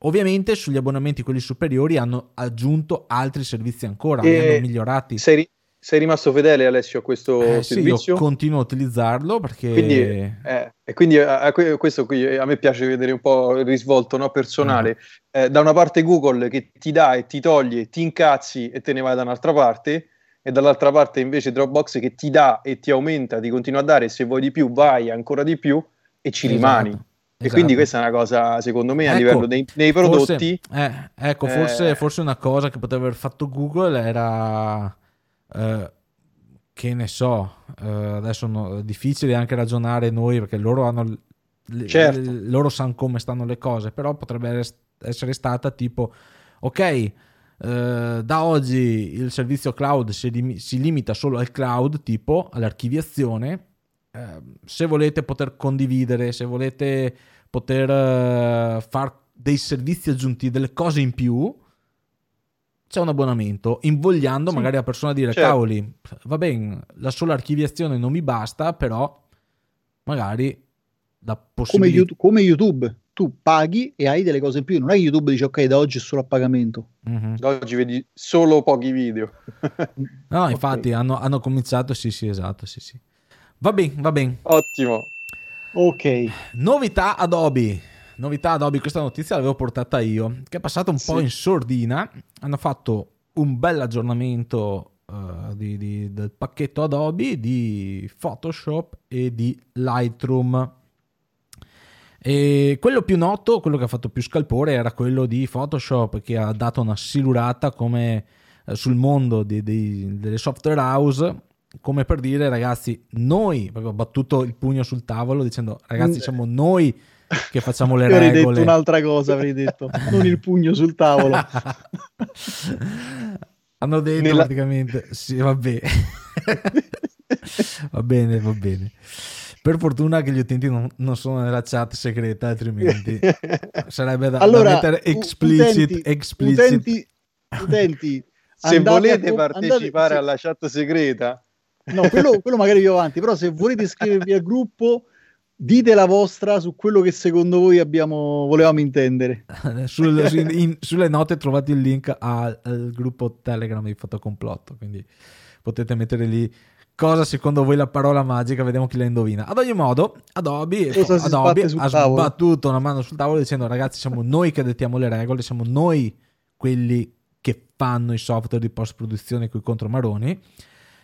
Ovviamente sugli abbonamenti quelli superiori hanno aggiunto altri servizi ancora, li hanno migliorati. Sei, sei, rimasto fedele Alessio a questo eh, servizio? Sì, continuo a utilizzarlo perché... Quindi, eh, e quindi a, a, questo qui a me piace vedere un po' il risvolto no, personale. Mm. Eh, da una parte Google che ti dà e ti toglie, ti incazzi e te ne vai da un'altra parte e dall'altra parte invece Dropbox che ti dà e ti aumenta, ti continua a dare, se vuoi di più vai ancora di più e ci esatto, rimani. Esatto. E quindi questa è una cosa, secondo me, ecco, a livello dei, dei prodotti. Forse, eh, ecco, forse, eh, forse, una cosa che poteva aver fatto Google era. Eh, che ne so, eh, adesso no, è difficile anche ragionare noi perché loro hanno. Le, certo. le, loro sanno come stanno le cose, però potrebbe essere stata tipo: ok, Uh, da oggi il servizio cloud si, lim- si, limita solo al cloud, tipo all'archiviazione. Uh, se volete poter condividere, se volete poter uh, fare dei servizi aggiuntivi, delle cose in più, c'è un abbonamento, invogliando sì. magari la persona a dire: certo. Cavoli, va bene, la sola archiviazione non mi basta, però magari la possibilità. Come, come YouTube tu paghi e hai delle cose in più. Non è che YouTube dice ok, da oggi è solo a pagamento. Mm-hmm. Da oggi vedi solo pochi video. *laughs* no, okay. infatti hanno, hanno, cominciato, sì, sì, esatto, sì, sì. Va bene, va bene. Ottimo. Ok. Novità Adobe. Novità Adobe, questa notizia l'avevo portata io, che è passata un sì. po' in sordina. Hanno fatto un bel aggiornamento uh, di, di, del pacchetto Adobe di Photoshop e di Lightroom e quello più noto, quello che ha fatto più scalpore era quello di Photoshop che ha dato una silurata come eh, sul mondo di, di, delle software house come per dire ragazzi noi proprio battuto il pugno sul tavolo dicendo ragazzi mm. siamo noi che facciamo le regole avrei detto un'altra cosa avrei detto non il pugno sul tavolo *laughs* hanno detto Nella... praticamente sì vabbè *laughs* va bene va bene per fortuna che gli utenti non, non sono nella chat segreta, altrimenti *laughs* sarebbe da, allora, da mettere explicit. Utenti, explicit. utenti, utenti se volete partecipare andate, alla chat segreta, no, quello, quello magari più avanti, però se volete iscrivervi al gruppo dite la vostra su quello che secondo voi abbiamo, volevamo intendere. *laughs* Sul, in, sulle note trovate il link al, al, gruppo Telegram di Fotocomplotto, quindi potete mettere lì cosa secondo voi la parola magica, vediamo chi la indovina. Ad ogni modo, Adobe, Adobe ha tavolo. sbattuto una mano sul tavolo dicendo ragazzi siamo noi che dettiamo le regole, siamo noi quelli che fanno i software di post produzione con i contromaroni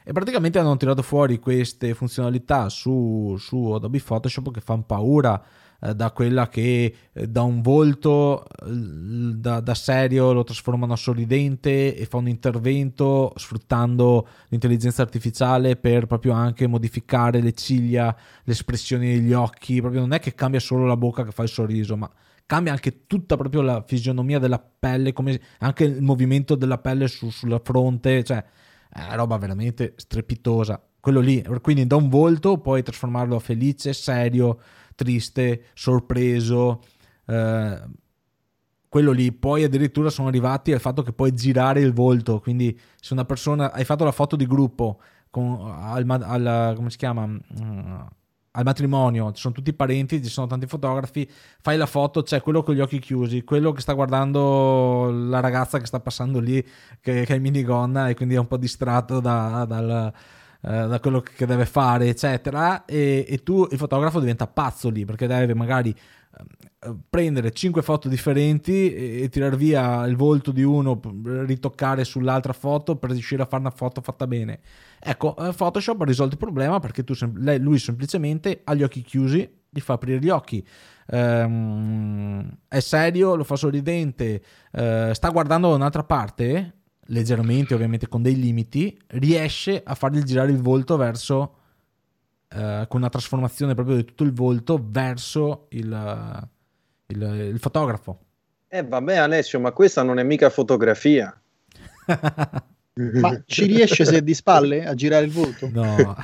e praticamente hanno tirato fuori queste funzionalità su, su Adobe Photoshop che fanno paura eh, da quella che eh, da un volto da, da, serio lo trasformano a sorridente e fa un intervento sfruttando l'intelligenza artificiale per proprio anche modificare le ciglia, le espressioni degli occhi, proprio non è che cambia solo la bocca che fa il sorriso, ma cambia anche tutta proprio la fisionomia della pelle, come anche il movimento della pelle su, sulla fronte, cioè è roba veramente strepitosa. Quello lì, quindi da un volto puoi trasformarlo a felice, serio, triste, sorpreso. Eh, quello lì, poi addirittura sono arrivati al fatto che puoi girare il volto, quindi se una persona hai fatto la foto di gruppo con, al, al, come si chiama? Al matrimonio, ci sono tutti i parenti, ci sono tanti fotografi, fai la foto, c'è quello con gli occhi chiusi, quello che sta guardando la ragazza che sta passando lì, che, che è in minigonna e quindi è un po' distratto da, dal, eh, da quello che deve fare, eccetera, e, e, tu, il fotografo diventa pazzo lì, perché deve magari eh, prendere 5 foto differenti e, e tirar via il volto di uno, ritoccare sull'altra foto per riuscire a fare una foto fatta bene. Ecco, eh, Photoshop ha risolto il problema perché tu, lui semplicemente ha gli occhi chiusi, gli fa aprire gli occhi. Um, è serio, lo fa sorridente, uh, sta guardando da un'altra parte, leggermente ovviamente con dei limiti, riesce a fargli girare il volto verso, uh, con una trasformazione proprio di tutto il volto verso il, il, il fotografo. Eh vabbè Alessio, ma questa non è mica fotografia. *laughs* ma ci riesce se è di spalle a girare il volto? No.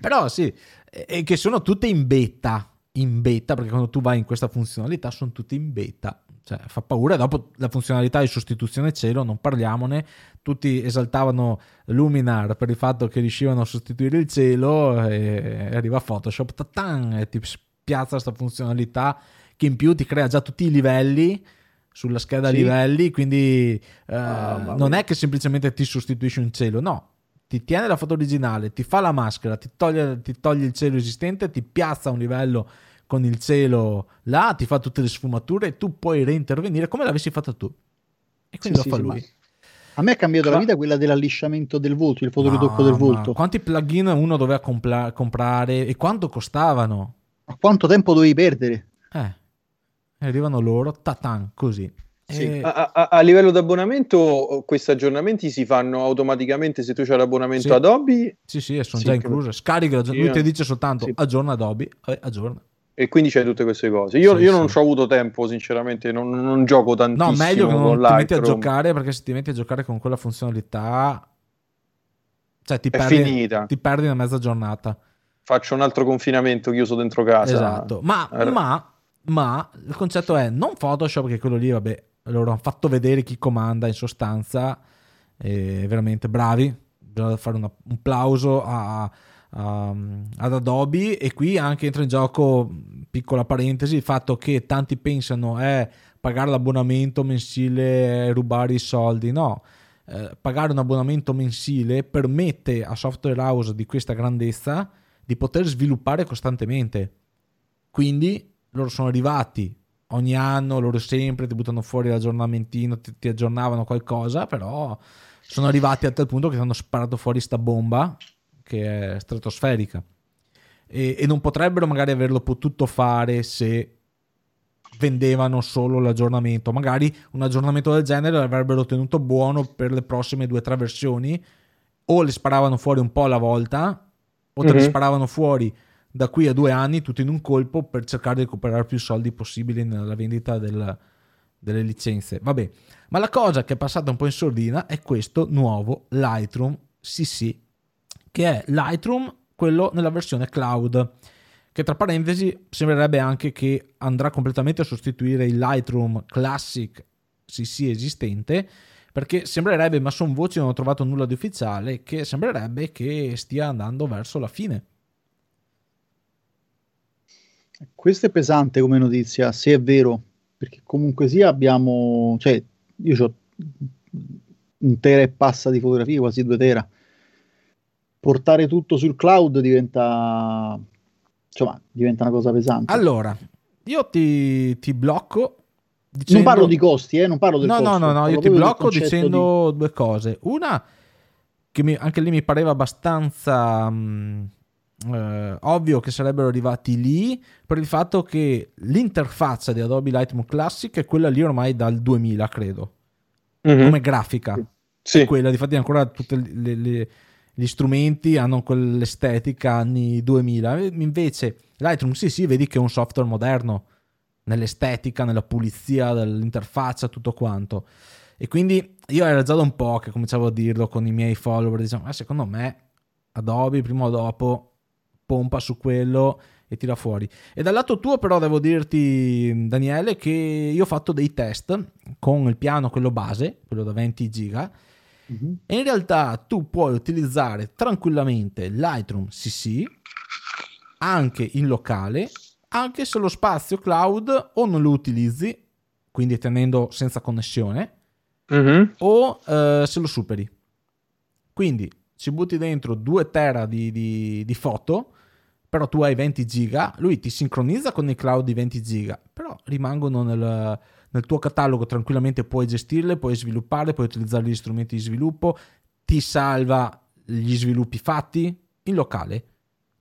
Però sì, e che sono tutte in beta, in beta, perché quando tu vai in questa funzionalità sono tutte in beta. Cioè, fa paura. Dopo la funzionalità di sostituzione cielo, non parliamone. Tutti esaltavano Luminar per il fatto che riuscivano a sostituire il cielo e arriva Photoshop, tatan, e ti piazza questa funzionalità che in più ti crea già tutti i livelli sulla scheda sì. livelli, quindi uh, ah, non è che semplicemente ti sostituisce un cielo, no, ti tiene la foto originale, ti fa la maschera, ti toglie, ti toglie il cielo esistente, ti piazza un livello con il cielo là, ti fa tutte le sfumature e tu puoi reintervenire come l'avessi fatta tu. E quindi sì, lo fa sì, lui. A me è cambiato la vita quella dell'allisciamento del volto, il fotoritocco del volto. Quanti plugin uno doveva compla- comprare e quanto costavano? A quanto tempo dovevi perdere? Eh, arrivano loro, tatan, così. Sì, e... a, a, a, livello di abbonamento, questi aggiornamenti si fanno automaticamente se tu hai l'abbonamento sì. Adobe? Sì, sì, sono sì, già incluse. Scarica, sì, lui ti dice soltanto aggiorna Adobe, eh, aggiorna. E quindi c'è tutte queste cose. Io, io non ho avuto tempo, sinceramente, non, non, gioco tantissimo. No, meglio che non ti metti a giocare, perché se ti metti a giocare con quella funzionalità, cioè ti, perdi, ti perdi una mezza giornata faccio un altro confinamento chiuso dentro casa. Esatto, ma, allora. ma, ma il concetto è non Photoshop, che quello lì, vabbè, loro hanno fatto vedere chi comanda in sostanza, veramente bravi, bisogna fare una, un plauso a, a, ad Adobe e qui anche entra in gioco, piccola parentesi, il fatto che tanti pensano è eh, pagare l'abbonamento mensile e rubare i soldi, no. Eh, pagare un abbonamento mensile permette a software house di questa grandezza di poter sviluppare costantemente. Quindi loro sono arrivati ogni anno, loro sempre ti buttano fuori l'aggiornamentino, ti, ti aggiornavano qualcosa, però sono arrivati a tal punto che hanno sparato fuori sta bomba che è stratosferica. E, e non potrebbero magari averlo potuto fare se vendevano solo l'aggiornamento. Magari un aggiornamento del genere l'avrebbero tenuto buono per le prossime due o tre versioni, o le sparavano fuori un po' alla volta o te mm-hmm. ne sparavano fuori da qui a due anni tutto in un colpo per cercare di recuperare più soldi possibili nella vendita del, delle licenze. Vabbè, ma la cosa che è passata un po' in sordina è questo nuovo Lightroom CC, che è Lightroom quello nella versione cloud, che tra parentesi sembrerebbe anche che andrà completamente a sostituire il Lightroom Classic CC esistente perché sembrerebbe, ma sono voci, non ho trovato nulla di ufficiale, che sembrerebbe che stia andando verso la fine. Questo è pesante come notizia, se è vero, perché comunque sia abbiamo, cioè io ho un tera e passa di fotografie, quasi due tera. Portare tutto sul cloud diventa, insomma, diventa una cosa pesante. Allora, io ti, ti blocco Dicendo... Non parlo di costi, eh, non parlo del no, costo. No, no, no, io ti blocco dicendo di... due cose. Una, che mi, anche lì mi pareva abbastanza mh, mm, eh, ovvio che sarebbero arrivati lì, per il fatto che l'interfaccia di Adobe Lightroom Classic è quella lì ormai dal 2000, credo. Mm-hmm. Come grafica. Sì. È quella, difatti ancora tutti gli strumenti hanno quell'estetica anni 2000. Invece Lightroom sì, sì, vedi che è un software moderno nell'estetica, nella pulizia dell'interfaccia, tutto quanto. E quindi io era già da un po' che cominciavo a dirlo con i miei follower, diciamo, ah, secondo me Adobe prima o dopo pompa su quello e tira fuori. E dal lato tuo però devo dirti Daniele che io ho fatto dei test con il piano, quello base, quello da 20 giga, mm-hmm. e in realtà tu puoi utilizzare tranquillamente Lightroom CC anche in locale, anche se lo spazio cloud o non lo utilizzi, quindi tenendo senza connessione, mm-hmm. o eh, se lo superi. Quindi ci butti dentro 2 tera di, di, di, foto, però tu hai 20 giga, lui ti sincronizza con il cloud di 20 giga, però rimangono nel, nel tuo catalogo, tranquillamente puoi gestirle, puoi svilupparle, puoi utilizzare gli strumenti di sviluppo, ti salva gli sviluppi fatti in locale.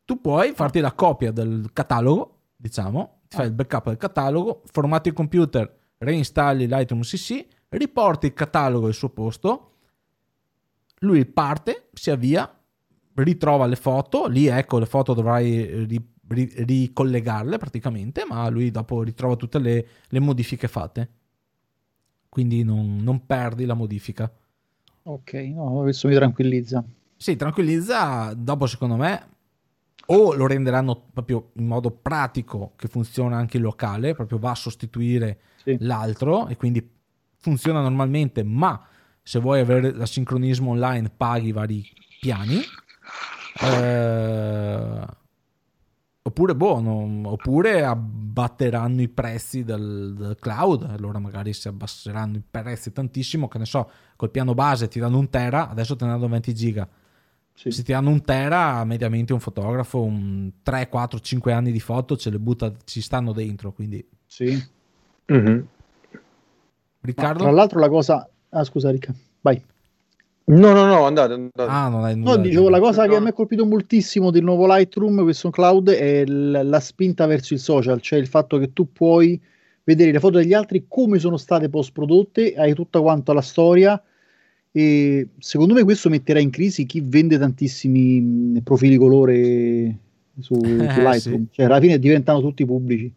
Tu puoi farti la copia del catalogo, diciamo, fai il backup del catalogo, formati il computer, reinstalli Lightroom CC, riporti il catalogo al suo posto, lui parte, si avvia, ritrova le foto, lì ecco le foto dovrai ri, ricollegarle praticamente, ma lui dopo ritrova tutte le, le modifiche fatte. Quindi non, non, perdi la modifica. Ok, no, questo mi tranquillizza. Sì, tranquillizza, dopo secondo me o lo renderanno proprio in modo pratico che funziona anche in locale, proprio va a sostituire sì. l'altro e quindi funziona normalmente, ma se vuoi avere il sincronismo online paghi vari piani. Eh, oppure, boh, non, oppure abbatteranno i prezzi del, del, cloud, allora magari si abbasseranno i prezzi tantissimo, che ne so, col piano base ti danno un tera, adesso te ne danno 20 giga. Sì. Se ti danno un tera, mediamente un fotografo, un 3, 4, 5 anni di foto ce le butta, ci stanno dentro, quindi... Sì. Mm-hmm. Riccardo? Ma tra l'altro la cosa, Ah, scusa, Ricca, vai. No, no, no, andate, andate. Ah, non hai no, dicevo, la cosa no. che a me ha colpito moltissimo del nuovo Lightroom, questo cloud, è l- la spinta verso il social, cioè il fatto che tu puoi vedere le foto degli altri come sono state post prodotte, hai tutta quanta la storia e secondo me questo metterà in crisi chi vende tantissimi mh, profili colore su, *laughs* eh, su Lightroom, sì. cioè alla fine diventano tutti pubblici,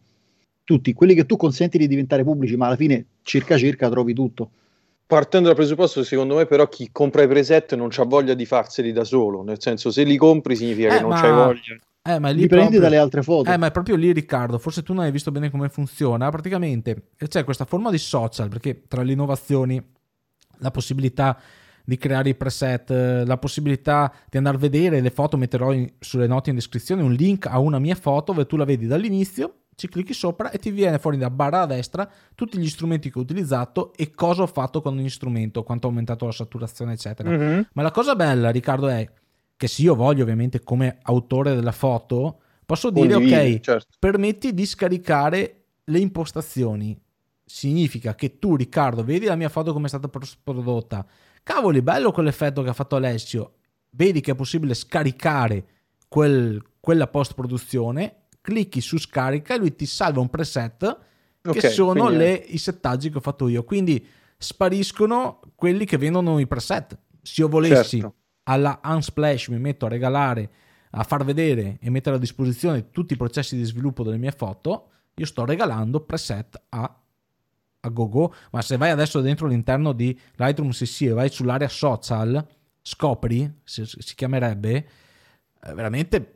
tutti, quelli che tu consenti di diventare pubblici, ma alla fine circa circa trovi tutto. Partendo dal presupposto che secondo me però chi compra i preset non ha voglia di farseli da solo, nel senso se li compri significa eh, che non ma... c'hai voglia. Eh, ma li prendi proprio... dalle altre foto. Eh, ma è proprio lì, Riccardo. Forse tu non hai visto bene come funziona. Praticamente c'è questa forma di social, perché tra le innovazioni, la possibilità di creare i preset, la possibilità di andare a vedere le foto, metterò in, sulle note in descrizione un link a una mia foto dove tu la vedi dall'inizio ci clicchi sopra e ti viene fuori da barra a destra tutti gli strumenti che ho utilizzato e cosa ho fatto con ogni strumento, quanto ho aumentato la saturazione, eccetera. Mm-hmm. Ma la cosa bella, Riccardo, è che se io voglio, ovviamente, come autore della foto, posso dire, Condivide, ok, certo. permetti di scaricare le impostazioni. Significa che tu, Riccardo, vedi la mia foto come è stata prodotta. Cavoli, bello quell'effetto che ha fatto Alessio. Vedi che è possibile scaricare quel, quella post produzione clicchi su scarica e lui ti salva un preset che okay, sono quindi... le, i settaggi che ho fatto io. Quindi spariscono quelli che vendono i preset. Se io volessi certo. alla Unsplash mi metto a regalare, a far vedere e mettere a disposizione tutti i processi di sviluppo delle mie foto, io sto regalando preset a, a GoGo. Ma se vai adesso dentro all'interno di Lightroom CC e vai sull'area social, scopri, si, si chiamerebbe, eh, veramente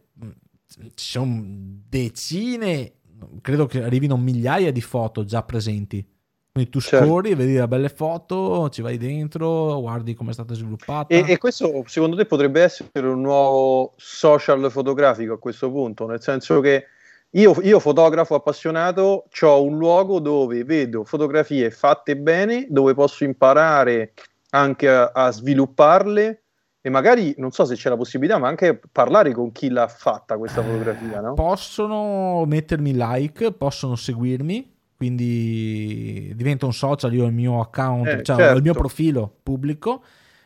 ci sono decine, credo che arrivino migliaia di foto già presenti. Quindi tu certo. scorri, vedi le belle foto, ci vai dentro, guardi come è stata sviluppata. E, e, questo secondo te potrebbe essere un nuovo social fotografico a questo punto? Nel senso che io, io fotografo appassionato, ho un luogo dove vedo fotografie fatte bene, dove posso imparare anche a, a svilupparle e magari non so se c'è la possibilità, ma anche parlare con chi l'ha fatta questa fotografia. No? Possono mettermi like, possono seguirmi, quindi diventa un social. Io ho il mio account, eh, cioè certo. il mio profilo pubblico,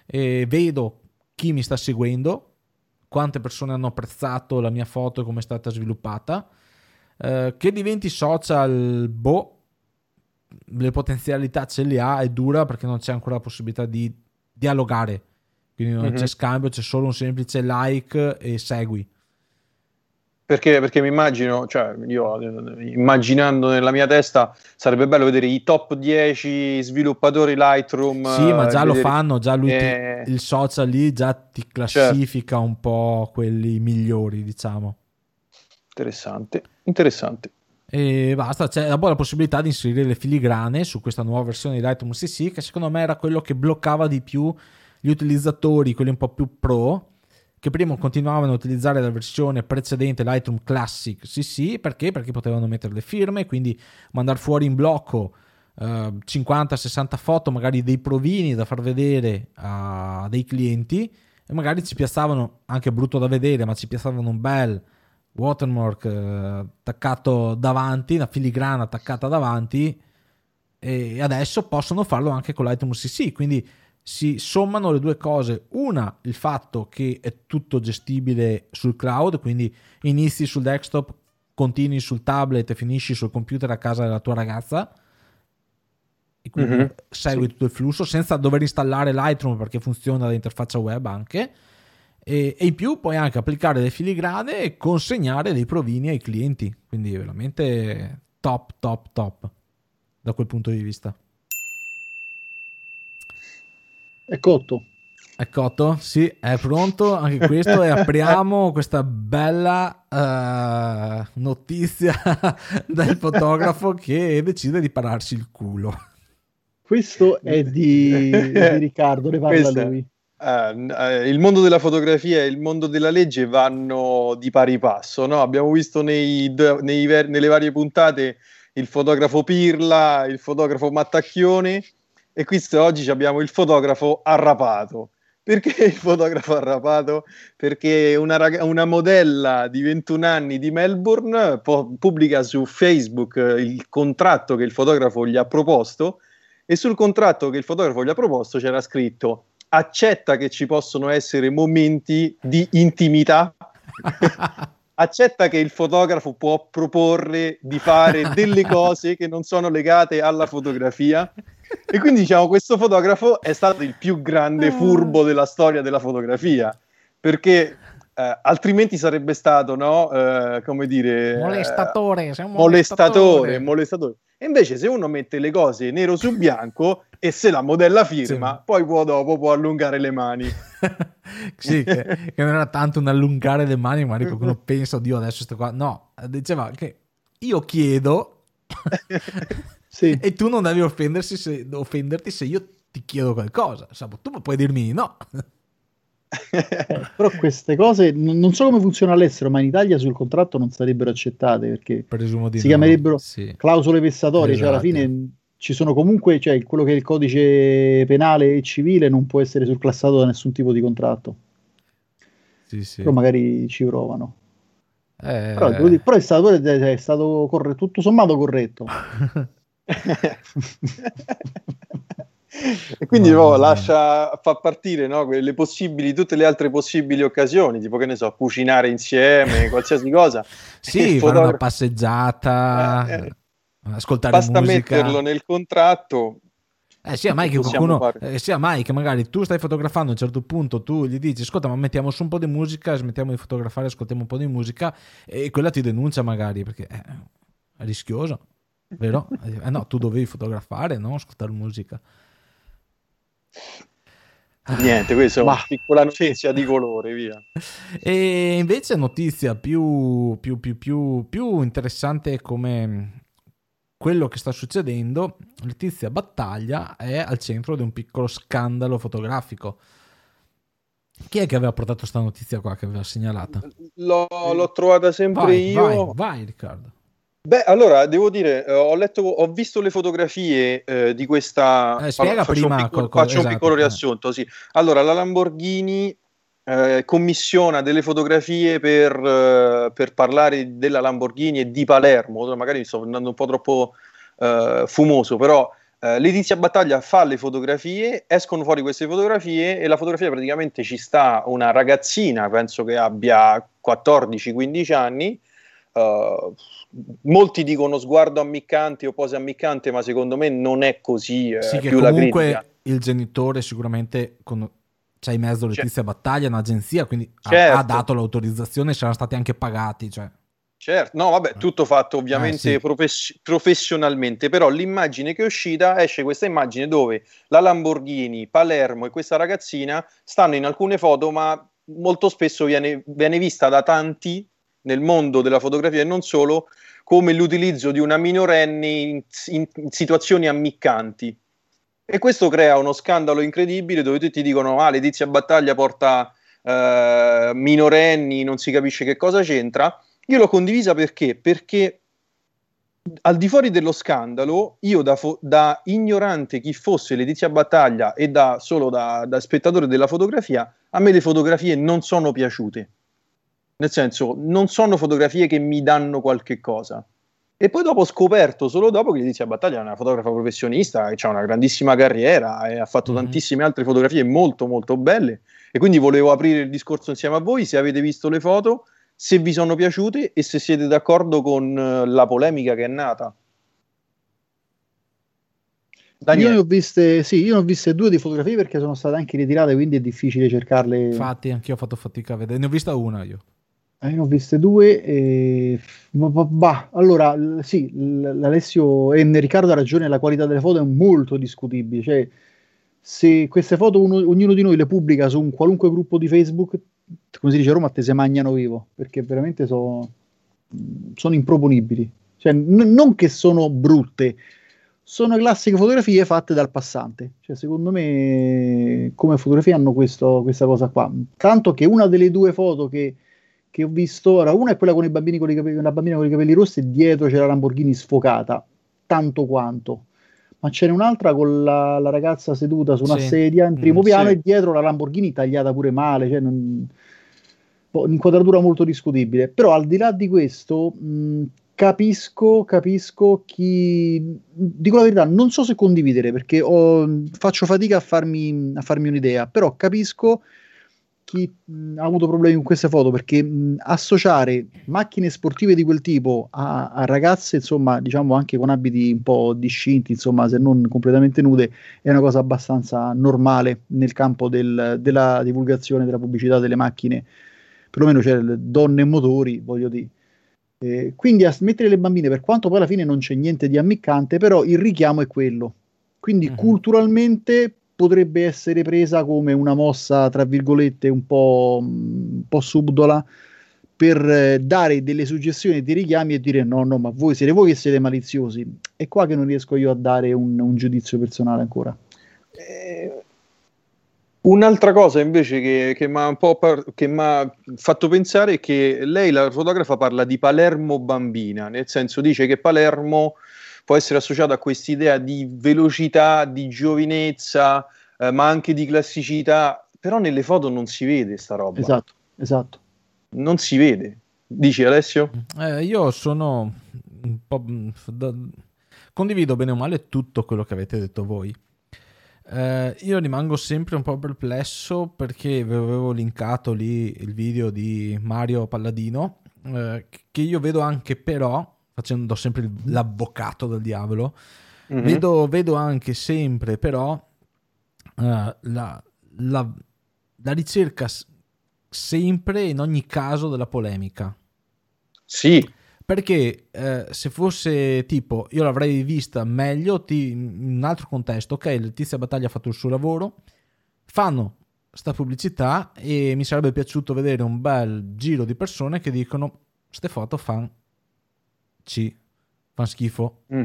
e vedo chi mi sta seguendo, quante persone hanno apprezzato la mia foto e come è stata sviluppata. Eh, che diventi social, boh, le potenzialità ce le ha, è dura perché non c'è ancora la possibilità di dialogare quindi non mm-hmm. c'è scambio, c'è solo un semplice like e segui. Perché, perché mi immagino, cioè io immaginando nella mia testa sarebbe bello vedere i top 10 sviluppatori Lightroom. Sì, ma già vedere... lo fanno, già lui eh... ti, il social lì già ti classifica certo. un po' quelli migliori, diciamo. Interessante, interessante. E basta, c'è la buona possibilità di inserire le filigrane su questa nuova versione di Lightroom CC che secondo me era quello che bloccava di più gli utilizzatori, quelli un po' più pro, che prima continuavano a utilizzare la versione precedente Lightroom Classic CC perché? Perché potevano mettere le firme, quindi mandare fuori in blocco eh, 50-60 foto, magari dei provini da far vedere a dei clienti e magari ci piazzavano, anche brutto da vedere, ma ci piazzavano un bel watermark uh, attaccato davanti, una filigrana attaccata davanti e adesso possono farlo anche con Lightroom CC, quindi si sommano le due cose. Una, il fatto che è tutto gestibile sul cloud, quindi inizi sul desktop, continui sul tablet e finisci sul computer a casa della tua ragazza. E quindi mm-hmm, segui sì. tutto il flusso senza dover installare Lightroom perché funziona dall'interfaccia web anche. E, e in più puoi anche applicare le filigrane e consegnare dei provini ai clienti. Quindi veramente top, top, top da quel punto di vista. È cotto. È cotto? Sì, è pronto anche questo e apriamo questa bella uh, notizia *laughs* del fotografo che decide di pararsi il culo. Questo è di, di Riccardo, ne parla Questa, lui. Uh, il mondo della fotografia e il mondo della legge vanno di pari passo. No? Abbiamo visto nei, nei, nelle varie puntate il fotografo Pirla, il fotografo Mattacchione e qui oggi abbiamo il fotografo arrapato. Perché *laughs* il fotografo arrapato? Perché una, rag- una modella di 21 anni di Melbourne po- pubblica su Facebook il contratto che il fotografo gli ha proposto e sul contratto che il fotografo gli ha proposto c'era scritto accetta che ci possono essere momenti di intimità *laughs* *laughs* accetta che il fotografo può proporre di fare *laughs* delle cose che non sono legate alla fotografia. E quindi diciamo questo fotografo è stato il più grande furbo della storia della fotografia perché eh, altrimenti sarebbe stato no eh, come dire molestatore, eh, molestatore, molestatore e invece se uno mette le cose nero su bianco e se la modella firma, sì. poi può dopo può allungare le mani. *laughs* sì, che, che, non era tanto un allungare le mani, magari qualcuno *laughs* pensa, oddio adesso sto qua. No, diceva che io chiedo *laughs* sì. e tu non devi se, offenderti se io ti chiedo qualcosa. Tu puoi dirmi no. *laughs* Però queste cose non so come funziona all'estero, ma in Italia sul contratto non sarebbero accettate perché si no. chiamerebbero sì. clausole vessatorie, esatto. cioè alla esatto. fine ci sono comunque, cioè quello che è il codice penale e civile non può essere surclassato da nessun tipo di contratto. Sì, sì. Però magari ci provano. Eh... Però, dire, però, è stato, è stato corre, tutto sommato corretto. *laughs* *laughs* e quindi oh, lascia fa partire no, le possibili, tutte le altre possibili occasioni, tipo che ne so, cucinare insieme, *laughs* qualsiasi cosa. sì, fare una passeggiata. Eh, eh ascoltare Basta musica. metterlo nel contratto. Eh, sia mai che qualcuno, eh, sia mai che magari tu stai fotografando a un certo punto, tu gli dici, ascolta, ma mettiamo su un po' di musica, smettiamo di fotografare, ascoltiamo un po' di musica, e quella ti denuncia magari perché è rischioso, vero? *laughs* Eh no, tu dovevi fotografare, non ascoltare musica. Niente, questa è una piccola notizia di colore, via. E invece notizia più, più, più, più, più interessante come quello che sta succedendo, Letizia Battaglia è al centro di un piccolo scandalo fotografico. Chi è che aveva portato questa notizia qua che aveva segnalata? L'ho, l'ho trovata sempre vai, io. Vai, vai, Riccardo. Beh, allora devo dire, eh, ho letto, ho visto le fotografie eh, di questa. Eh, spiega allora, prima. Un piccolo, co- faccio esatto, un piccolo riassunto. Sì. Allora, la Lamborghini eh, commissiona delle fotografie per, uh, per, parlare della Lamborghini e di Palermo. Magari mi sto andando un po' troppo uh, fumoso, però Letizia Battaglia fa le fotografie, escono fuori queste fotografie e la fotografia praticamente ci sta una ragazzina, penso che abbia 14-15 anni. Molti dicono sguardo ammiccante o pose ammiccante, ma secondo me non è così. sì, che comunque il genitore sicuramente con c'è in mezzo Letizia cioè, Battaglia, un'agenzia, quindi certo. ha, ha, dato l'autorizzazione saranno stati anche pagati. Cioè. Certo, no, vabbè, tutto fatto ovviamente eh, sì. profes- professionalmente, però l'immagine che è uscita, esce questa immagine dove la Lamborghini, Palermo e questa ragazzina stanno in alcune foto, ma molto spesso viene, viene vista da tanti nel mondo della fotografia e non solo, come l'utilizzo di una minorenne in, in, in situazioni ammiccanti. E questo crea uno scandalo incredibile dove tutti dicono: Ah, Letizia Battaglia porta eh, minorenni, non si capisce che cosa c'entra. Io l'ho condivisa perché? Perché al di fuori dello scandalo, io da, fo- da ignorante chi fosse Letizia Battaglia e da, solo da, da spettatore della fotografia, a me le fotografie non sono piaciute. Nel senso, non sono fotografie che mi danno qualche cosa. E poi dopo ho scoperto, solo dopo, che Letizia Battaglia è una fotografa professionista, che ha una grandissima carriera e ha fatto mm-hmm. tantissime altre fotografie molto molto belle. E quindi volevo aprire il discorso insieme a voi, se avete visto le foto, se vi sono piaciute e se siete d'accordo con uh, la polemica che è nata. Daniele. Io ne ho viste, sì, io ne ho viste due di fotografie perché sono state anche ritirate, quindi è difficile cercarle. Infatti, anch'io ho fatto fatica a vedere, ne ho vista una io. Eh, ne ho viste due e... Bah, allora, sì, l'Alessio e Riccardo ha ragione, la qualità delle foto è molto discutibile, cioè se queste foto uno, ognuno di noi le pubblica su un qualunque gruppo di Facebook, come si dice a Roma, te se magnano vivo, perché veramente so, sono improponibili. Cioè, n- non che sono brutte, sono classiche fotografie fatte dal passante. Cioè, secondo me, come fotografie hanno questo, questa cosa qua. Tanto che una delle due foto che, che ho visto, ora, una è quella con i bambini con i capelli, la bambina con i capelli rossi e dietro c'è la Lamborghini sfocata, tanto quanto ma ce n'è un'altra con la, la ragazza seduta su una sì. sedia in primo mm, piano sì. e dietro la Lamborghini tagliata pure male, cioè non... un'inquadratura molto discutibile. Però al di là di questo, mh, capisco, capisco chi... Dico la verità, non so se condividere perché ho, faccio fatica a farmi, a farmi un'idea, però capisco chi mh, ha avuto problemi con queste foto perché mh, associare macchine sportive di quel tipo a, a, ragazze, insomma, diciamo anche con abiti un po' discinti, insomma, se non completamente nude, è una cosa abbastanza normale nel campo del, della divulgazione, della pubblicità delle macchine, perlomeno c'è cioè, donne e motori, voglio dire. Eh, quindi a mettere le bambine, per quanto poi alla fine non c'è niente di ammiccante, però il richiamo è quello. Quindi mm-hmm. culturalmente potrebbe essere presa come una mossa, tra virgolette, un po', un po subdola per eh, dare delle suggestioni dei richiami e dire no, no, ma voi siete voi che siete maliziosi. È qua che non riesco io a dare un, un giudizio personale ancora. Eh, un'altra cosa invece che, che mi ha par- fatto pensare è che lei, la fotografa, parla di Palermo bambina, nel senso dice che Palermo può essere associato a quest'idea di velocità, di giovinezza, eh, ma anche di classicità, però nelle foto non si vede sta roba. Esatto, esatto. Non si vede. Dici Alessio? Eh, io sono un po'... Da... Condivido bene o male tutto quello che avete detto voi. Eh, io rimango sempre un po' perplesso perché avevo linkato lì il video di Mario Palladino, eh, che io vedo anche però facendo sempre l'avvocato del diavolo, mm-hmm. vedo, vedo, anche sempre però uh, la, la, la, ricerca sempre in ogni caso della polemica. Sì. Perché eh, se fosse tipo, io l'avrei vista meglio ti, in un altro contesto, ok, Letizia Battaglia ha fatto il suo lavoro, fanno sta pubblicità e mi sarebbe piaciuto vedere un bel giro di persone che dicono, ste foto fan ci fa schifo. Mm.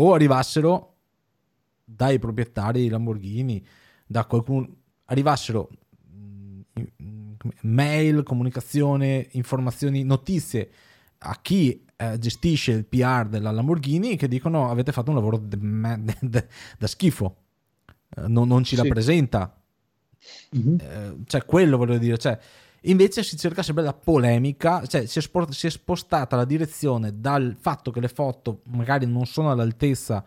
O arrivassero dai proprietari Lamborghini, da qualcuno, arrivassero mm, mail, comunicazione, informazioni, notizie a chi eh, gestisce il PR della Lamborghini che dicono avete fatto un lavoro da schifo, eh, non, non, ci sì. rappresenta. Mm-hmm. Eh, cioè, quello voglio dire, cioè, Invece si cerca sempre la polemica, cioè si è, sport- si è spostata la direzione dal fatto che le foto magari non sono all'altezza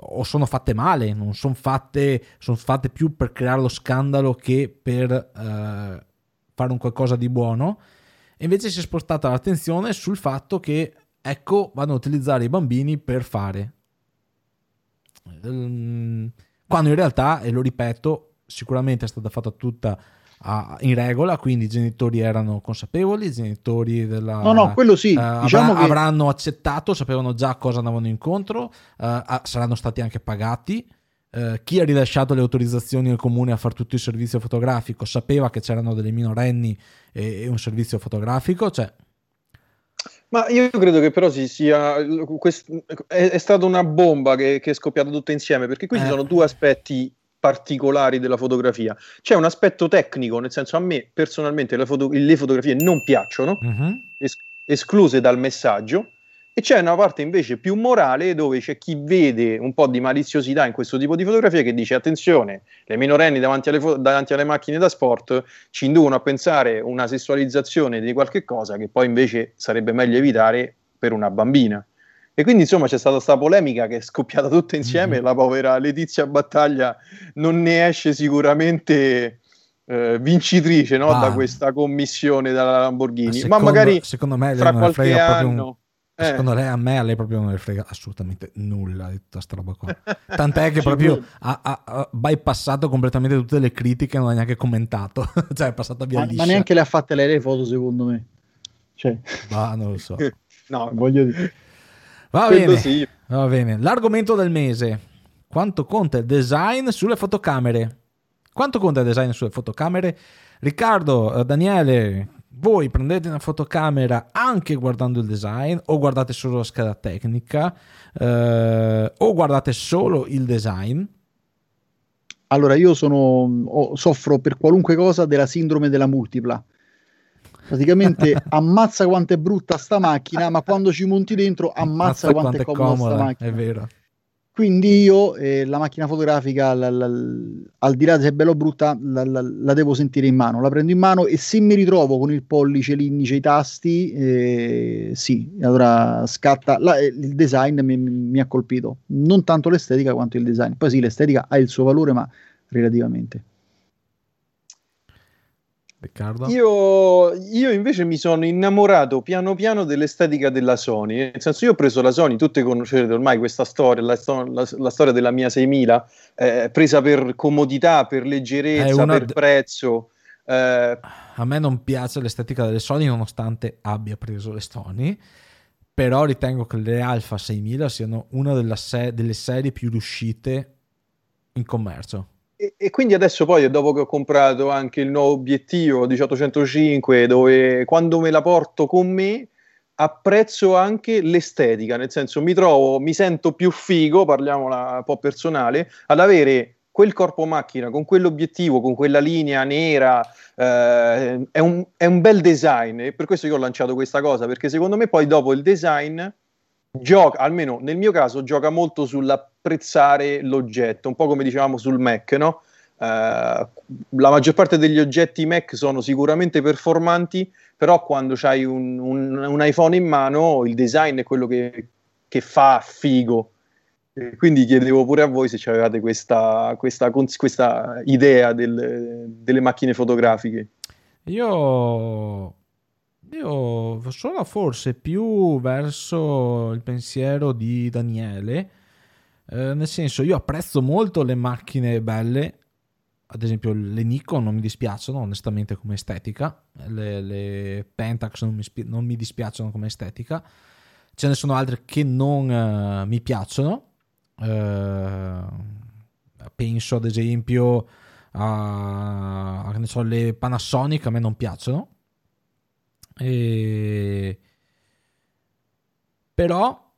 o sono fatte male, non sono fatte, sono fatte più per creare lo scandalo che per eh, fare un qualcosa di buono. Invece si è spostata l'attenzione sul fatto che, ecco, vanno a utilizzare i bambini per fare. Ehm, quando in realtà, e lo ripeto, sicuramente è stata fatta tutta a, in regola, quindi i genitori erano consapevoli, i genitori della, no, no, quello sì, uh, diciamo avrà, che... avranno accettato, sapevano già cosa andavano incontro, uh, saranno stati anche pagati. Uh, chi ha rilasciato le autorizzazioni al comune a fare tutto il servizio fotografico sapeva che c'erano delle minorenni e, e un servizio fotografico, cioè Ma io credo che però si sia. Quest, è, è, stata una bomba che, che, è scoppiata tutta insieme perché qui eh. ci sono due aspetti particolari della fotografia. C'è un aspetto tecnico, nel senso a me personalmente le, foto, le fotografie non piacciono, uh-huh. es- escluse dal messaggio, e c'è una parte invece più morale dove c'è chi vede un po' di maliziosità in questo tipo di fotografia che dice attenzione, le minorenni davanti alle, fo- davanti alle macchine da sport ci inducono a pensare una sessualizzazione di qualche cosa che poi invece sarebbe meglio evitare per una bambina. E quindi insomma c'è stata questa polemica che è scoppiata tutta insieme, mm-hmm. la povera Letizia Battaglia non ne esce sicuramente eh, vincitrice no, da questa commissione dalla Lamborghini, ma, secondo, ma magari secondo me fra qualche anno... Eh. Secondo lei a me a lei proprio non le frega assolutamente nulla di tutta sta roba qua. *laughs* Tant'è che proprio ha, ha, ha, bypassato completamente tutte le critiche e non ha neanche commentato. *laughs* cioè è passata via ma, liscia. Ma neanche le ha fatte lei le foto secondo me. Cioè. Ma non lo so. *laughs* no, voglio dire. Va bene, sì. va bene. L'argomento del mese. Quanto conta il design sulle fotocamere? Quanto conta il design sulle fotocamere? Riccardo, eh, Daniele, voi prendete una fotocamera anche guardando il design o guardate solo la scheda tecnica eh, o guardate solo il design? Allora, io sono, soffro per qualunque cosa della sindrome della multipla. Praticamente *laughs* ammazza quanto è brutta sta macchina, ma quando ci monti dentro ammazza, ammazza quanto, quanto è comoda, comoda sta macchina. È vero. Quindi io eh, la macchina fotografica, la, la, al di là se è bella o brutta, la, la, devo sentire in mano. La prendo in mano e se mi ritrovo con il pollice, l'indice, i tasti, eh, sì, allora scatta. Eh, il design mi, mi, ha colpito, non tanto l'estetica quanto il design. Poi sì, l'estetica ha il suo valore, ma relativamente. Riccardo? Io, io, invece mi sono innamorato piano piano dell'estetica della Sony. Nel senso, io ho preso la Sony, tutte conoscete ormai questa storia, la, la, la storia della mia 6000, eh, presa per comodità, per leggerezza, per d- prezzo. Eh. A me non piace l'estetica delle Sony, nonostante abbia preso le Sony. Però ritengo che le Alpha 6000 siano una se- delle serie più riuscite in commercio e, quindi adesso poi, dopo che ho comprato anche il nuovo obiettivo 1805, dove quando me la porto con me, apprezzo anche l'estetica, nel senso mi trovo, mi sento più figo, parliamola un po' personale, ad avere quel corpo macchina con quell'obiettivo, con quella linea nera, eh, è, un, è, un, bel design e per questo io ho lanciato questa cosa, perché secondo me poi dopo il design gioca, almeno nel mio caso, gioca molto sull'apprezzare l'oggetto, un po' come dicevamo sul Mac, no? Uh, la maggior parte degli oggetti Mac sono sicuramente performanti, però quando hai un, un, un, iPhone in mano il design è quello che, che fa figo. Quindi chiedevo pure a voi se avevate questa, questa, questa idea del, delle macchine fotografiche. Io io sono forse più verso il pensiero di Daniele, eh, nel senso io apprezzo molto le macchine belle, ad esempio le Nikon non mi dispiacciono onestamente come estetica, le, le Pentax non mi, non mi, dispiacciono come estetica, ce ne sono altre che non uh, mi piacciono, uh, penso ad esempio a, a so, le Panasonic a me non piacciono e... Però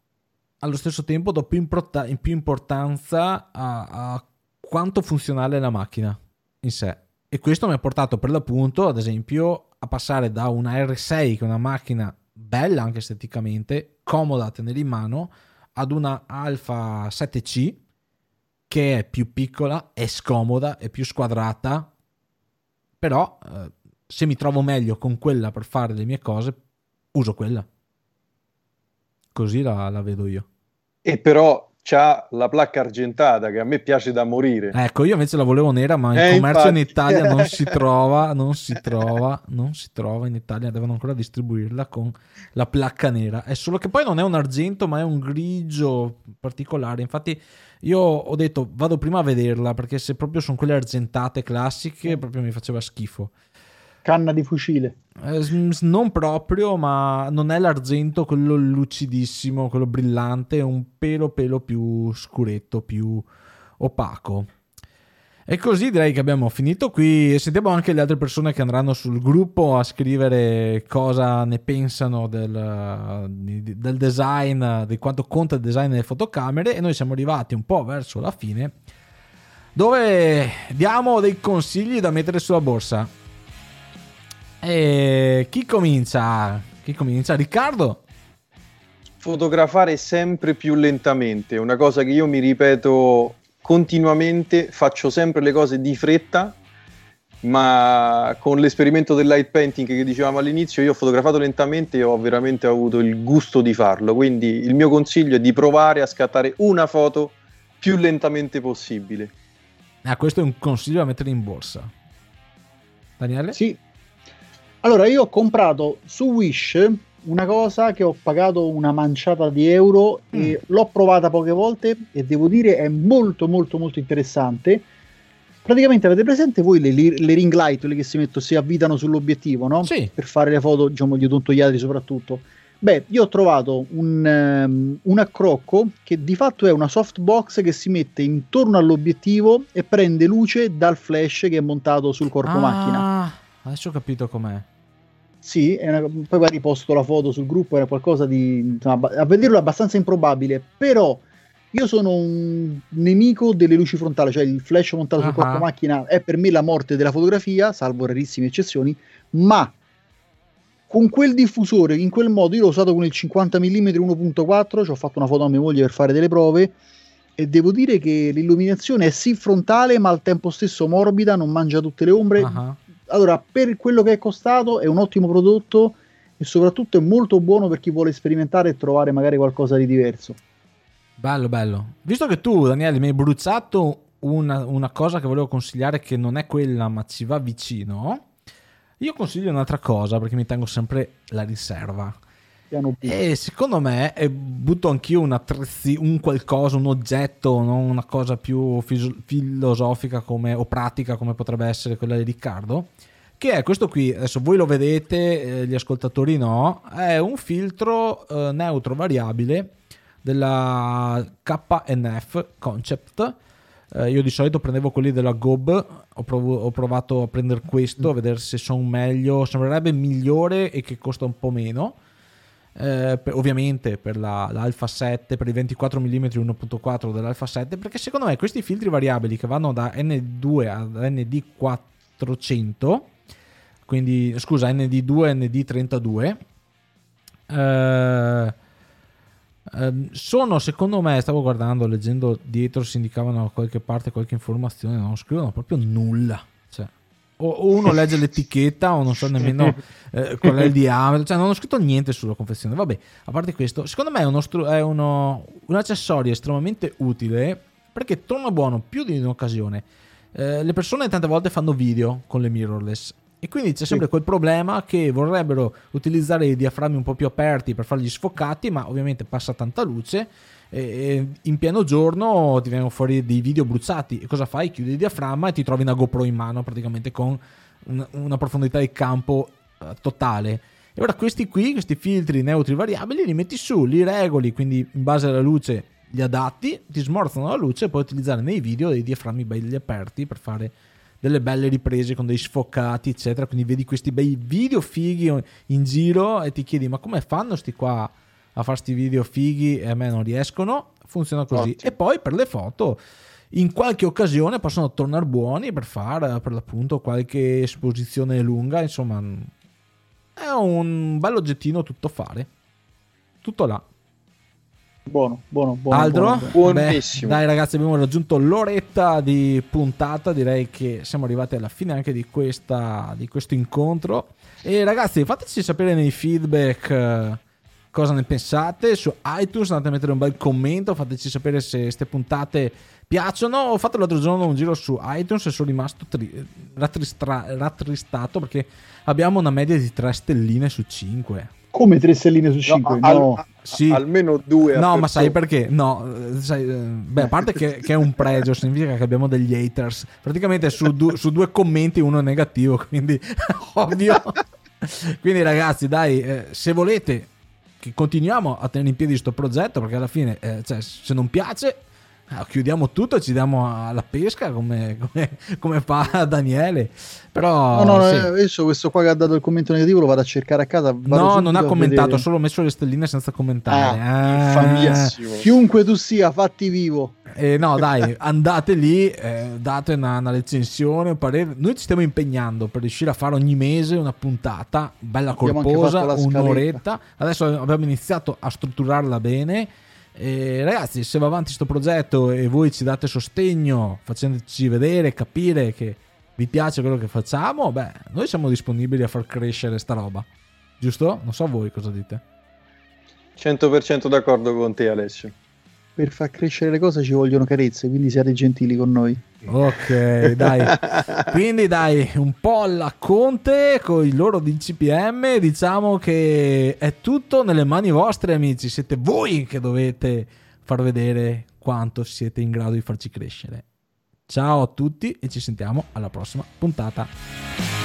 allo stesso tempo do più, importa- più importanza a, a quanto funzionale è la macchina in sé. E questo mi ha portato per l'appunto, ad esempio, a passare da una R6, che è una macchina bella anche esteticamente, comoda a tenere in mano, ad una Alfa 7C che è più piccola, è scomoda, è più squadrata, però eh, se mi trovo meglio con quella per fare le mie cose, uso quella. Così la, la vedo io. E però c'ha la placca argentata che a me piace da morire. Ecco, io invece la volevo nera, ma in eh, commercio infatti. in Italia non si *laughs* trova, non si trova, non si trova in Italia, devono ancora distribuirla con la placca nera. È solo che poi non è un argento, ma è un grigio particolare. Infatti io ho detto vado prima a vederla, perché se proprio sono quelle argentate classiche, proprio mi faceva schifo. Canna di fucile. Eh, non proprio, ma non è l'argento quello lucidissimo, quello brillante, è un pelo pelo più scuretto, più opaco. E così direi che abbiamo finito qui. Sentiamo anche le altre persone che andranno sul gruppo a scrivere cosa ne pensano del, del design, di quanto conta il design delle fotocamere. E noi siamo arrivati un po' verso la fine, dove diamo dei consigli da mettere sulla borsa. E chi comincia? Chi comincia? Riccardo? Fotografare sempre più lentamente, una cosa che io mi ripeto continuamente, faccio sempre le cose di fretta, ma con l'esperimento del light painting che dicevamo all'inizio, io ho fotografato lentamente e ho veramente avuto il gusto di farlo. Quindi il mio consiglio è di provare a scattare una foto più lentamente possibile. Ah, questo è un consiglio da mettere in borsa. Daniele? Sì. Allora, io ho comprato su Wish una cosa che ho pagato una manciata di euro mm. e l'ho provata poche volte e devo dire è molto molto molto interessante. Praticamente avete presente voi le, le ring light, quelle che si mettono, si avvitano sull'obiettivo, no? Sì. Per fare le foto, diciamo, gli odontoiatri soprattutto. Beh, io ho trovato un, um, un accrocco che di fatto è una softbox che si mette intorno all'obiettivo e prende luce dal flash che è montato sul corpo ah, macchina. Adesso ho capito com'è. Sì, una, poi poi riposto la foto sul gruppo, era qualcosa di... Insomma, a vederlo è abbastanza improbabile, però io sono un nemico delle luci frontali, cioè il flash montato sul uh-huh. corpo macchina è per me la morte della fotografia, salvo rarissime eccezioni, ma con quel diffusore, in quel modo, io l'ho usato con il 50 mm 1.4, ci ho fatto una foto a mia moglie per fare delle prove e devo dire che l'illuminazione è sì frontale ma al tempo stesso morbida, non mangia tutte le ombre, uh-huh allora, per quello che è costato, è un ottimo prodotto e soprattutto è molto buono per chi vuole sperimentare e trovare magari qualcosa di diverso. Bello, bello. Visto che tu, Daniele, mi hai bruciato una, una cosa che volevo consigliare che non è quella, ma ci va vicino, io consiglio un'altra cosa perché mi tengo sempre la riserva. E secondo me, e butto anch'io un, attrezzi, un qualcosa, un oggetto, non una cosa più fis- filosofica come, o pratica come potrebbe essere quella di Riccardo, che è questo qui, adesso voi lo vedete, eh, gli ascoltatori no, è un filtro eh, neutro variabile della KNF Concept. Eh, io di solito prendevo quelli della Gob, ho, prov- ho provato a prendere questo, a vedere se sono meglio, sembrerebbe migliore e che costa un po' meno eh, per, ovviamente per la, l'Alpha 7, per i 24 mm 1.4 dell'Alpha 7, perché secondo me questi filtri variabili che vanno da N2 a ND400, quindi scusa, ND2 e ND32, eh, eh, sono secondo me, stavo guardando, leggendo dietro, si indicavano da qualche parte qualche informazione, non scrivono proprio nulla o uno legge l'etichetta o non so nemmeno eh, qual è il diametro, cioè non ho scritto niente sulla confezione. Vabbè, a parte questo, secondo me è, uno, è uno, un accessorio estremamente utile perché torna buono più di un'occasione. Eh, le persone tante volte fanno video con le mirrorless e quindi c'è sempre sì. quel problema che vorrebbero utilizzare i diaframmi un po' più aperti per fargli sfocati, ma ovviamente passa tanta luce e in pieno giorno ti vengono fuori dei video bruciati e cosa fai? Chiudi il diaframma e ti trovi una GoPro in mano praticamente con una, profondità di campo uh, totale. E ora questi qui, questi filtri neutri variabili, li metti su, li regoli, quindi in base alla luce li adatti, ti smorzano la luce e puoi utilizzare nei video dei diaframmi belli aperti per fare delle belle riprese con dei sfocati, eccetera. Quindi vedi questi bei video fighi in giro e ti chiedi: ma come fanno sti qua a fare sti video fighi e a me non riescono, funziona così. Ottimo. E poi per le foto in qualche occasione possono tornare buoni per fare per l'appunto qualche esposizione lunga, insomma è un bello oggettino tutto fare. Tutto là. Buono, buono, buono. Altro? Buonissimo. Beh, dai ragazzi, abbiamo raggiunto l'oretta di puntata, direi che siamo arrivati alla fine anche di, questa, di questo incontro. E ragazzi, fateci sapere nei feedback cosa ne pensate? Su iTunes andate a mettere un bel commento fateci sapere se queste puntate piacciono. Ho fatto l'altro giorno un giro su iTunes e sono rimasto tri- rattristra- rattristato perché abbiamo una media di 3 stelline su 5 come 3 stelline su 5? No, no. Al, sì. almeno 2 no ma sai perché? No sai, eh, beh a parte che, che, è un pregio significa che abbiamo degli haters. Praticamente su, du- su due commenti uno è negativo quindi *laughs* ovvio. *laughs* Quindi ragazzi dai eh, se volete continuiamo a tenere in piedi questo progetto perché alla fine eh, cioè, se non piace chiudiamo tutto ci diamo alla pesca come, come, come fa Daniele. Però, no, no, sì. eh, adesso questo qua che ha dato il commento negativo lo vado a cercare a casa. No, non ha commentato, ha solo messo le stelline senza commentare. Ah, Ah. Chiunque tu sia, fatti vivo. Eh, no, dai, *laughs* andate lì, eh, date una, una recensione, un parere. Noi ci stiamo impegnando per riuscire a fare ogni mese una puntata bella Abbiamo corposa, un'oretta. Adesso abbiamo iniziato a strutturarla bene. E ragazzi, se va avanti questo progetto e voi ci date sostegno, facendoci vedere, capire che vi piace quello che facciamo, beh, noi siamo disponibili a far crescere sta roba. Giusto? Non so voi cosa dite. 100% d'accordo con te Alessio. Per far crescere le cose ci vogliono carezze, quindi siate gentili con noi. Ok, dai. *laughs* Quindi dai, un po' alla Conte con i loro DCPM, diciamo che è tutto nelle mani vostre amici, siete voi che dovete far vedere quanto siete in grado di farci crescere. Ciao a tutti e ci sentiamo alla prossima puntata.